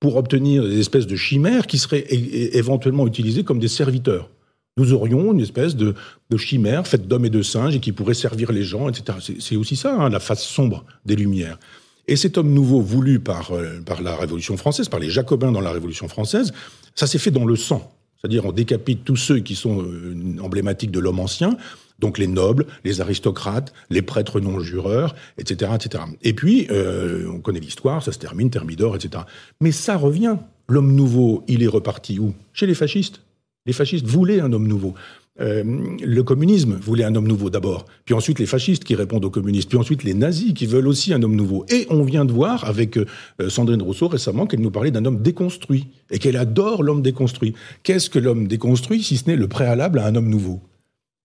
pour obtenir des espèces de chimères qui seraient éventuellement utilisées comme des serviteurs. Nous aurions une espèce de, chimère faite d'hommes et de singes et qui pourrait servir les gens, etc. C'est aussi ça, hein, la face sombre des Lumières. Et cet homme nouveau voulu par, euh, par la Révolution française, par les Jacobins dans la Révolution française, ça s'est fait dans le sang. C'est-à-dire on décapite tous ceux qui sont euh, emblématiques de l'homme ancien, donc les nobles, les aristocrates, les prêtres non-jureurs, etc., etc. Et puis, euh, on connaît l'histoire, ça se termine, Thermidor, etc. Mais ça revient. L'homme nouveau, il est reparti où? Chez les fascistes. Les fascistes voulaient un homme nouveau. Euh, le communisme voulait un homme nouveau d'abord, puis ensuite les fascistes qui répondent aux communistes, puis ensuite les nazis qui veulent aussi un homme nouveau. Et on vient de voir avec euh, Sandrine Rousseau récemment qu'elle nous parlait d'un homme déconstruit et qu'elle adore l'homme déconstruit. Qu'est-ce que l'homme déconstruit si ce n'est le préalable à un homme nouveau?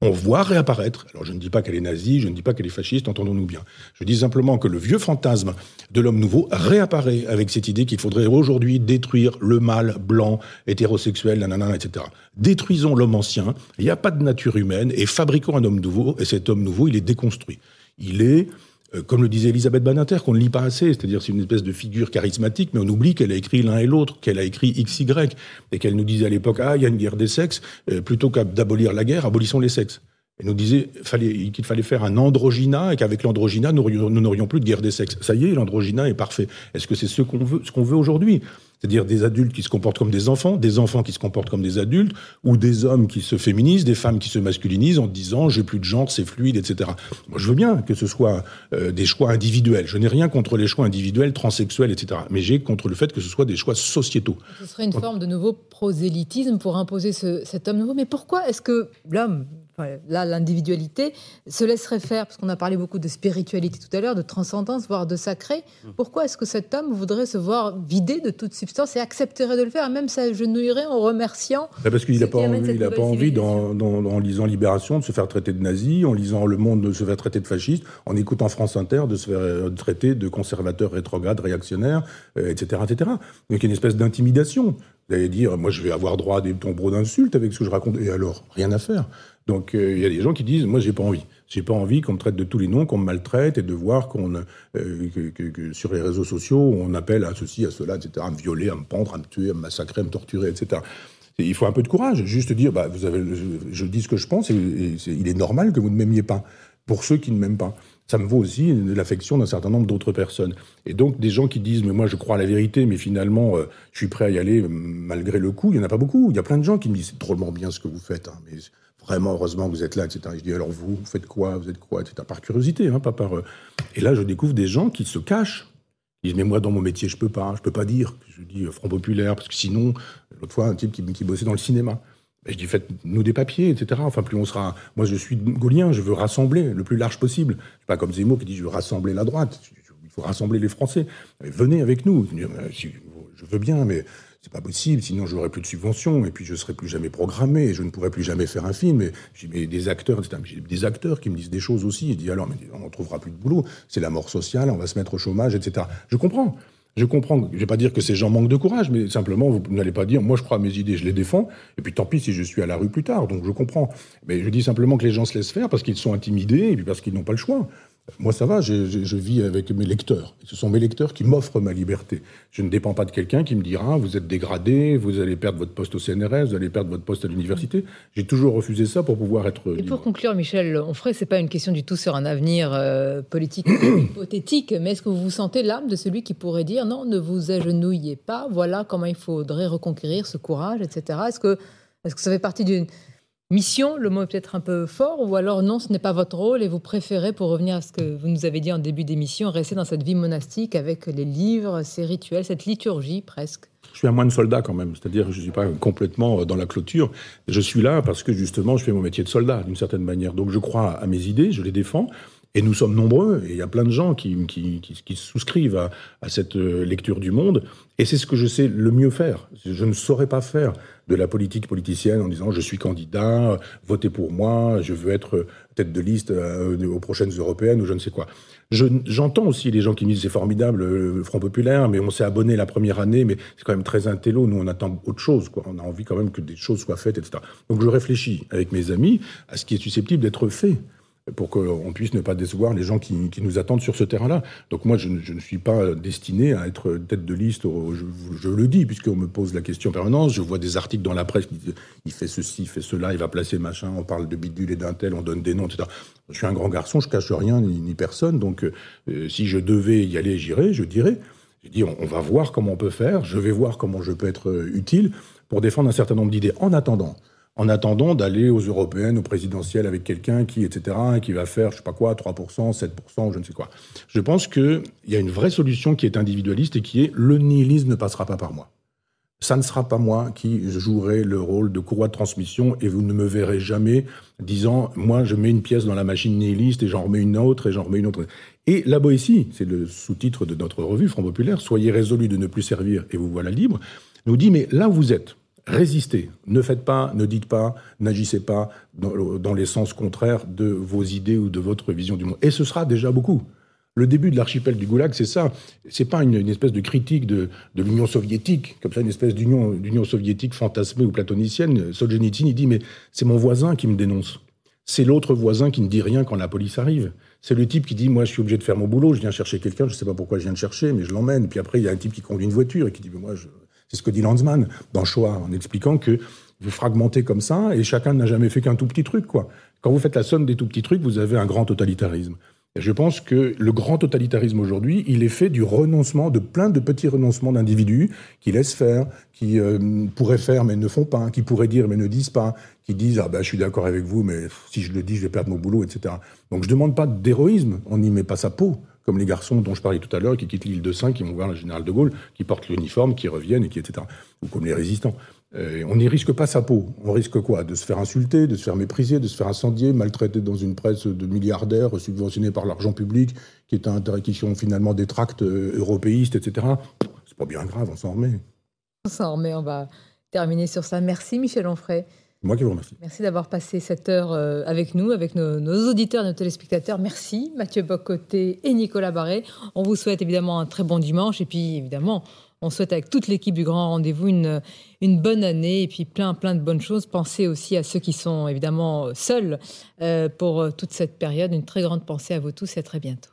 On voit réapparaître. Alors je ne dis pas qu'elle est nazie, je ne dis pas qu'elle est fasciste, entendons-nous bien. Je dis simplement que le vieux fantasme de l'homme nouveau réapparaît avec cette idée qu'il faudrait aujourd'hui détruire le mâle blanc, hétérosexuel, nanana, etc. Détruisons l'homme ancien, il n'y a pas de nature humaine, et fabriquons un homme nouveau, et cet homme nouveau, il est déconstruit. Il est comme le disait Elisabeth Badinter, qu'on ne lit pas assez, c'est-à-dire c'est une espèce de figure charismatique, mais on oublie qu'elle a écrit l'un et l'autre, qu'elle a écrit XY, et qu'elle nous disait à l'époque, ah, il y a une guerre des sexes, euh, plutôt qu'à la guerre, abolissons les sexes. Elle nous disait qu'il fallait faire un androgyna et qu'avec l'androgyna, nous n'aurions plus de guerre des sexes. Ça y est, l'androgyna est parfait. Est-ce que c'est ce qu'on veut, ce qu'on veut aujourd'hui? C'est-à-dire des adultes qui se comportent comme des enfants, des enfants qui se comportent comme des adultes, ou des hommes qui se féminisent, des femmes qui se masculinisent en disant j'ai plus de genre, c'est fluide, etc. Je veux bien que ce soit euh, des choix individuels. Je n'ai rien contre les choix individuels, transsexuels, etc. Mais j'ai contre le fait que ce soit des choix sociétaux. Ce serait une forme de nouveau prosélytisme pour imposer cet homme nouveau. Mais pourquoi est-ce que l'homme là, l'individualité se laisserait faire, parce qu'on a parlé beaucoup de spiritualité tout à l'heure, de transcendance, voire de sacré. Mmh. Pourquoi est-ce que cet homme voudrait se voir vidé de toute substance et accepterait de le faire, même s'agenouillerait en remerciant bah, Parce qu'il n'a pas envie, il a pas envie en lisant Libération, de se faire traiter de nazi, en lisant Le Monde, de se faire traiter de fasciste, en écoutant France Inter, de se faire euh, traiter de conservateur rétrograde, réactionnaire, etc., euh, etc. Donc il y a une espèce d'intimidation. Vous allez dire, moi je vais avoir droit à des tombereaux d'insultes avec ce que je raconte. Et alors, rien à faire. Donc euh, il y a des gens qui disent, moi j'ai pas envie. J'ai pas envie qu'on me traite de tous les noms, qu'on me maltraite et de voir qu'on euh, que, sur les réseaux sociaux on appelle à ceci, à cela, etc., à me violer, à me pendre, à me tuer, à me massacrer, à me torturer, etc. il faut un peu de courage, juste dire, bah, vous avez, je, dis ce que je pense et, il est normal que vous ne m'aimiez pas. Pour ceux qui ne m'aiment pas ça me vaut aussi l'affection d'un certain nombre d'autres personnes. Et donc des gens qui disent mais moi je crois à la vérité, mais finalement euh, je suis prêt à y aller malgré le coup. Il y en a pas beaucoup. Il y a plein de gens qui me disent c'est drôlement bien ce que vous faites, hein, mais vraiment heureusement vous êtes là, etc. Et je dis alors vous, vous faites quoi, vous êtes quoi, etc. Par curiosité, hein, pas par. Euh. Et là je découvre des gens qui se cachent. Ils disent mais moi dans mon métier je peux pas, je peux pas dire. Je dis euh, Front populaire parce que sinon l'autre fois un type qui, qui bossait dans le cinéma. Je dis, faites-nous des papiers, etc. Enfin, plus on sera. Moi, je suis gaulien, je veux rassembler le plus large possible. Pas comme Zemmour qui dit, je veux rassembler la droite. Il faut rassembler les Français. Venez avec nous. Je veux bien, mais c'est pas possible. Sinon, je n'aurai plus de subventions et puis je serai plus jamais programmé et je ne pourrai plus jamais faire un film. Et j'ai des acteurs, J'ai des acteurs qui me disent des choses aussi. Ils disent alors, mais on ne trouvera plus de boulot. C'est la mort sociale, on va se mettre au chômage, etc. Je comprends. Je comprends, je vais pas dire que ces gens manquent de courage, mais simplement, vous n'allez pas dire, moi je crois à mes idées, je les défends, et puis tant pis si je suis à la rue plus tard, donc je comprends. Mais je dis simplement que les gens se laissent faire parce qu'ils sont intimidés, et puis parce qu'ils n'ont pas le choix. Moi, ça va, je, vis avec mes lecteurs. Ce sont mes lecteurs qui m'offrent ma liberté. Je ne dépends pas de quelqu'un qui me dira vous êtes dégradé, vous allez perdre votre poste au CNRS, vous allez perdre votre poste à l'université. J'ai toujours refusé ça pour pouvoir être. Et pour conclure, Michel Onfray, c'est pas une question du tout sur un avenir euh, politique hypothétique, mais est-ce que vous vous sentez l'âme de celui qui pourrait dire non, ne vous agenouillez pas, voilà comment il faudrait reconquérir ce courage, etc. Est-ce que, est-ce que ça fait partie d'une mission, le mot est peut-être un peu fort, ou alors non, ce n'est pas votre rôle et vous préférez, pour revenir à ce que vous nous avez dit en début d'émission, rester dans cette vie monastique avec les livres, ces rituels, cette liturgie presque je suis un moine soldat quand même, c'est-à-dire je ne suis pas complètement euh, dans la clôture. Je suis là parce que justement, je fais mon métier de soldat d'une certaine manière. Donc je crois à mes idées, je les défends, et nous sommes nombreux, et il y a plein de gens qui, souscrivent à, à, cette euh, lecture du monde, et c'est ce que je sais le mieux faire. Je ne saurais pas faire de la politique politicienne en disant je suis candidat, votez pour moi, je veux être tête de liste euh, aux prochaines européennes ou je ne sais quoi. J'entends aussi les gens qui me disent c'est formidable le Front populaire, mais on s'est abonné la première année, mais c'est quand même très intello. Nous on attend autre chose, quoi. On a envie quand même que des choses soient faites, etc. Donc je réfléchis avec mes amis à ce qui est susceptible d'être fait pour qu'on puisse ne pas décevoir les gens qui, nous attendent sur ce terrain-là. Donc moi, je ne, suis pas destiné à être tête de liste, je, le dis, puisqu'on me pose la question en permanence, je vois des articles dans la presse qui disent « il fait ceci, il fait cela, il va placer machin, on parle de bidule et d'un tel, on donne des noms, etc. Je suis un grand garçon, je cache rien ni, personne, donc euh, si je devais y aller, j'irais, je dirais. Je dis, on, va voir comment on peut faire, je vais voir comment je peux être euh, utile pour défendre un certain nombre d'idées. En attendant, en attendant d'aller aux européennes, aux présidentielles avec quelqu'un qui, etc., qui va faire, je sais pas quoi, 3%, 7%, je ne sais quoi. Je pense qu'il y a une vraie solution qui est individualiste et qui est le nihilisme ne passera pas par moi. ça ne sera pas moi qui jouerai le rôle de courroie de transmission et vous ne me verrez jamais disant moi je mets une pièce dans la machine nihiliste et j'en remets une autre et j'en remets une autre. Et la Boétie, c'est le sous-titre de notre revue Front Populaire, soyez résolus de ne plus servir et vous voilà libre, nous dit mais là où vous êtes, résistez, ne faites pas, ne dites pas, n'agissez pas dans, les sens contraires de vos idées ou de votre vision du monde. Et ce sera déjà beaucoup. Le début de l'archipel du Goulag, c'est ça. C'est pas une, espèce de critique de, l'Union soviétique, comme ça, une espèce d'Union soviétique fantasmée ou platonicienne. Solzhenitsyn, il dit, mais c'est mon voisin qui me dénonce. C'est l'autre voisin qui ne dit rien quand la police arrive. C'est le type qui dit, moi, je suis obligé de faire mon boulot, je viens chercher quelqu'un, je ne sais pas pourquoi je viens de chercher, mais je l'emmène. Puis après, il y a un type qui conduit une voiture et qui dit, mais moi, c'est ce que dit Lanzmann dans Shoah, en expliquant que vous fragmentez comme ça et chacun n'a jamais fait qu'un tout petit truc, quoi. Quand vous faites la somme des tout petits trucs, vous avez un grand totalitarisme. Je pense que le grand totalitarisme aujourd'hui, il est fait du renoncement, de plein de petits renoncements d'individus qui laissent faire, qui euh, pourraient faire mais ne font pas, qui pourraient dire mais ne disent pas, qui disent ah ben je suis d'accord avec vous mais si je le dis je vais perdre mon boulot, etc. Donc je demande pas d'héroïsme, on n'y met pas sa peau comme les garçons dont je parlais tout à l'heure, qui quittent l'île de Saint, qui vont voir le général de Gaulle, qui portent l'uniforme, qui reviennent, et qui, etc. Ou comme les résistants. Euh, on n'y risque pas sa peau. On risque quoi? De se faire insulter, de se faire mépriser, de se faire incendier, maltraiter dans une presse de milliardaires subventionnés par l'argent public, qui, est un, qui sont finalement des tracts euh, européistes, etc. C'est pas bien grave, on s'en remet. On s'en remet, on va terminer sur ça. Merci Michel Onfray. Moi qui vous remercie. Merci d'avoir passé cette heure euh, avec nous, avec nos, nos, auditeurs, nos téléspectateurs. Merci Mathieu Bocoté et Nicolas Barré. On vous souhaite évidemment un très bon dimanche et puis évidemment on souhaite avec toute l'équipe du Grand Rendez-vous une, une bonne année et puis plein, plein de bonnes choses. Pensez aussi à ceux qui sont évidemment seuls euh, pour euh, toute cette période. Une très grande pensée à vous tous et à très bientôt.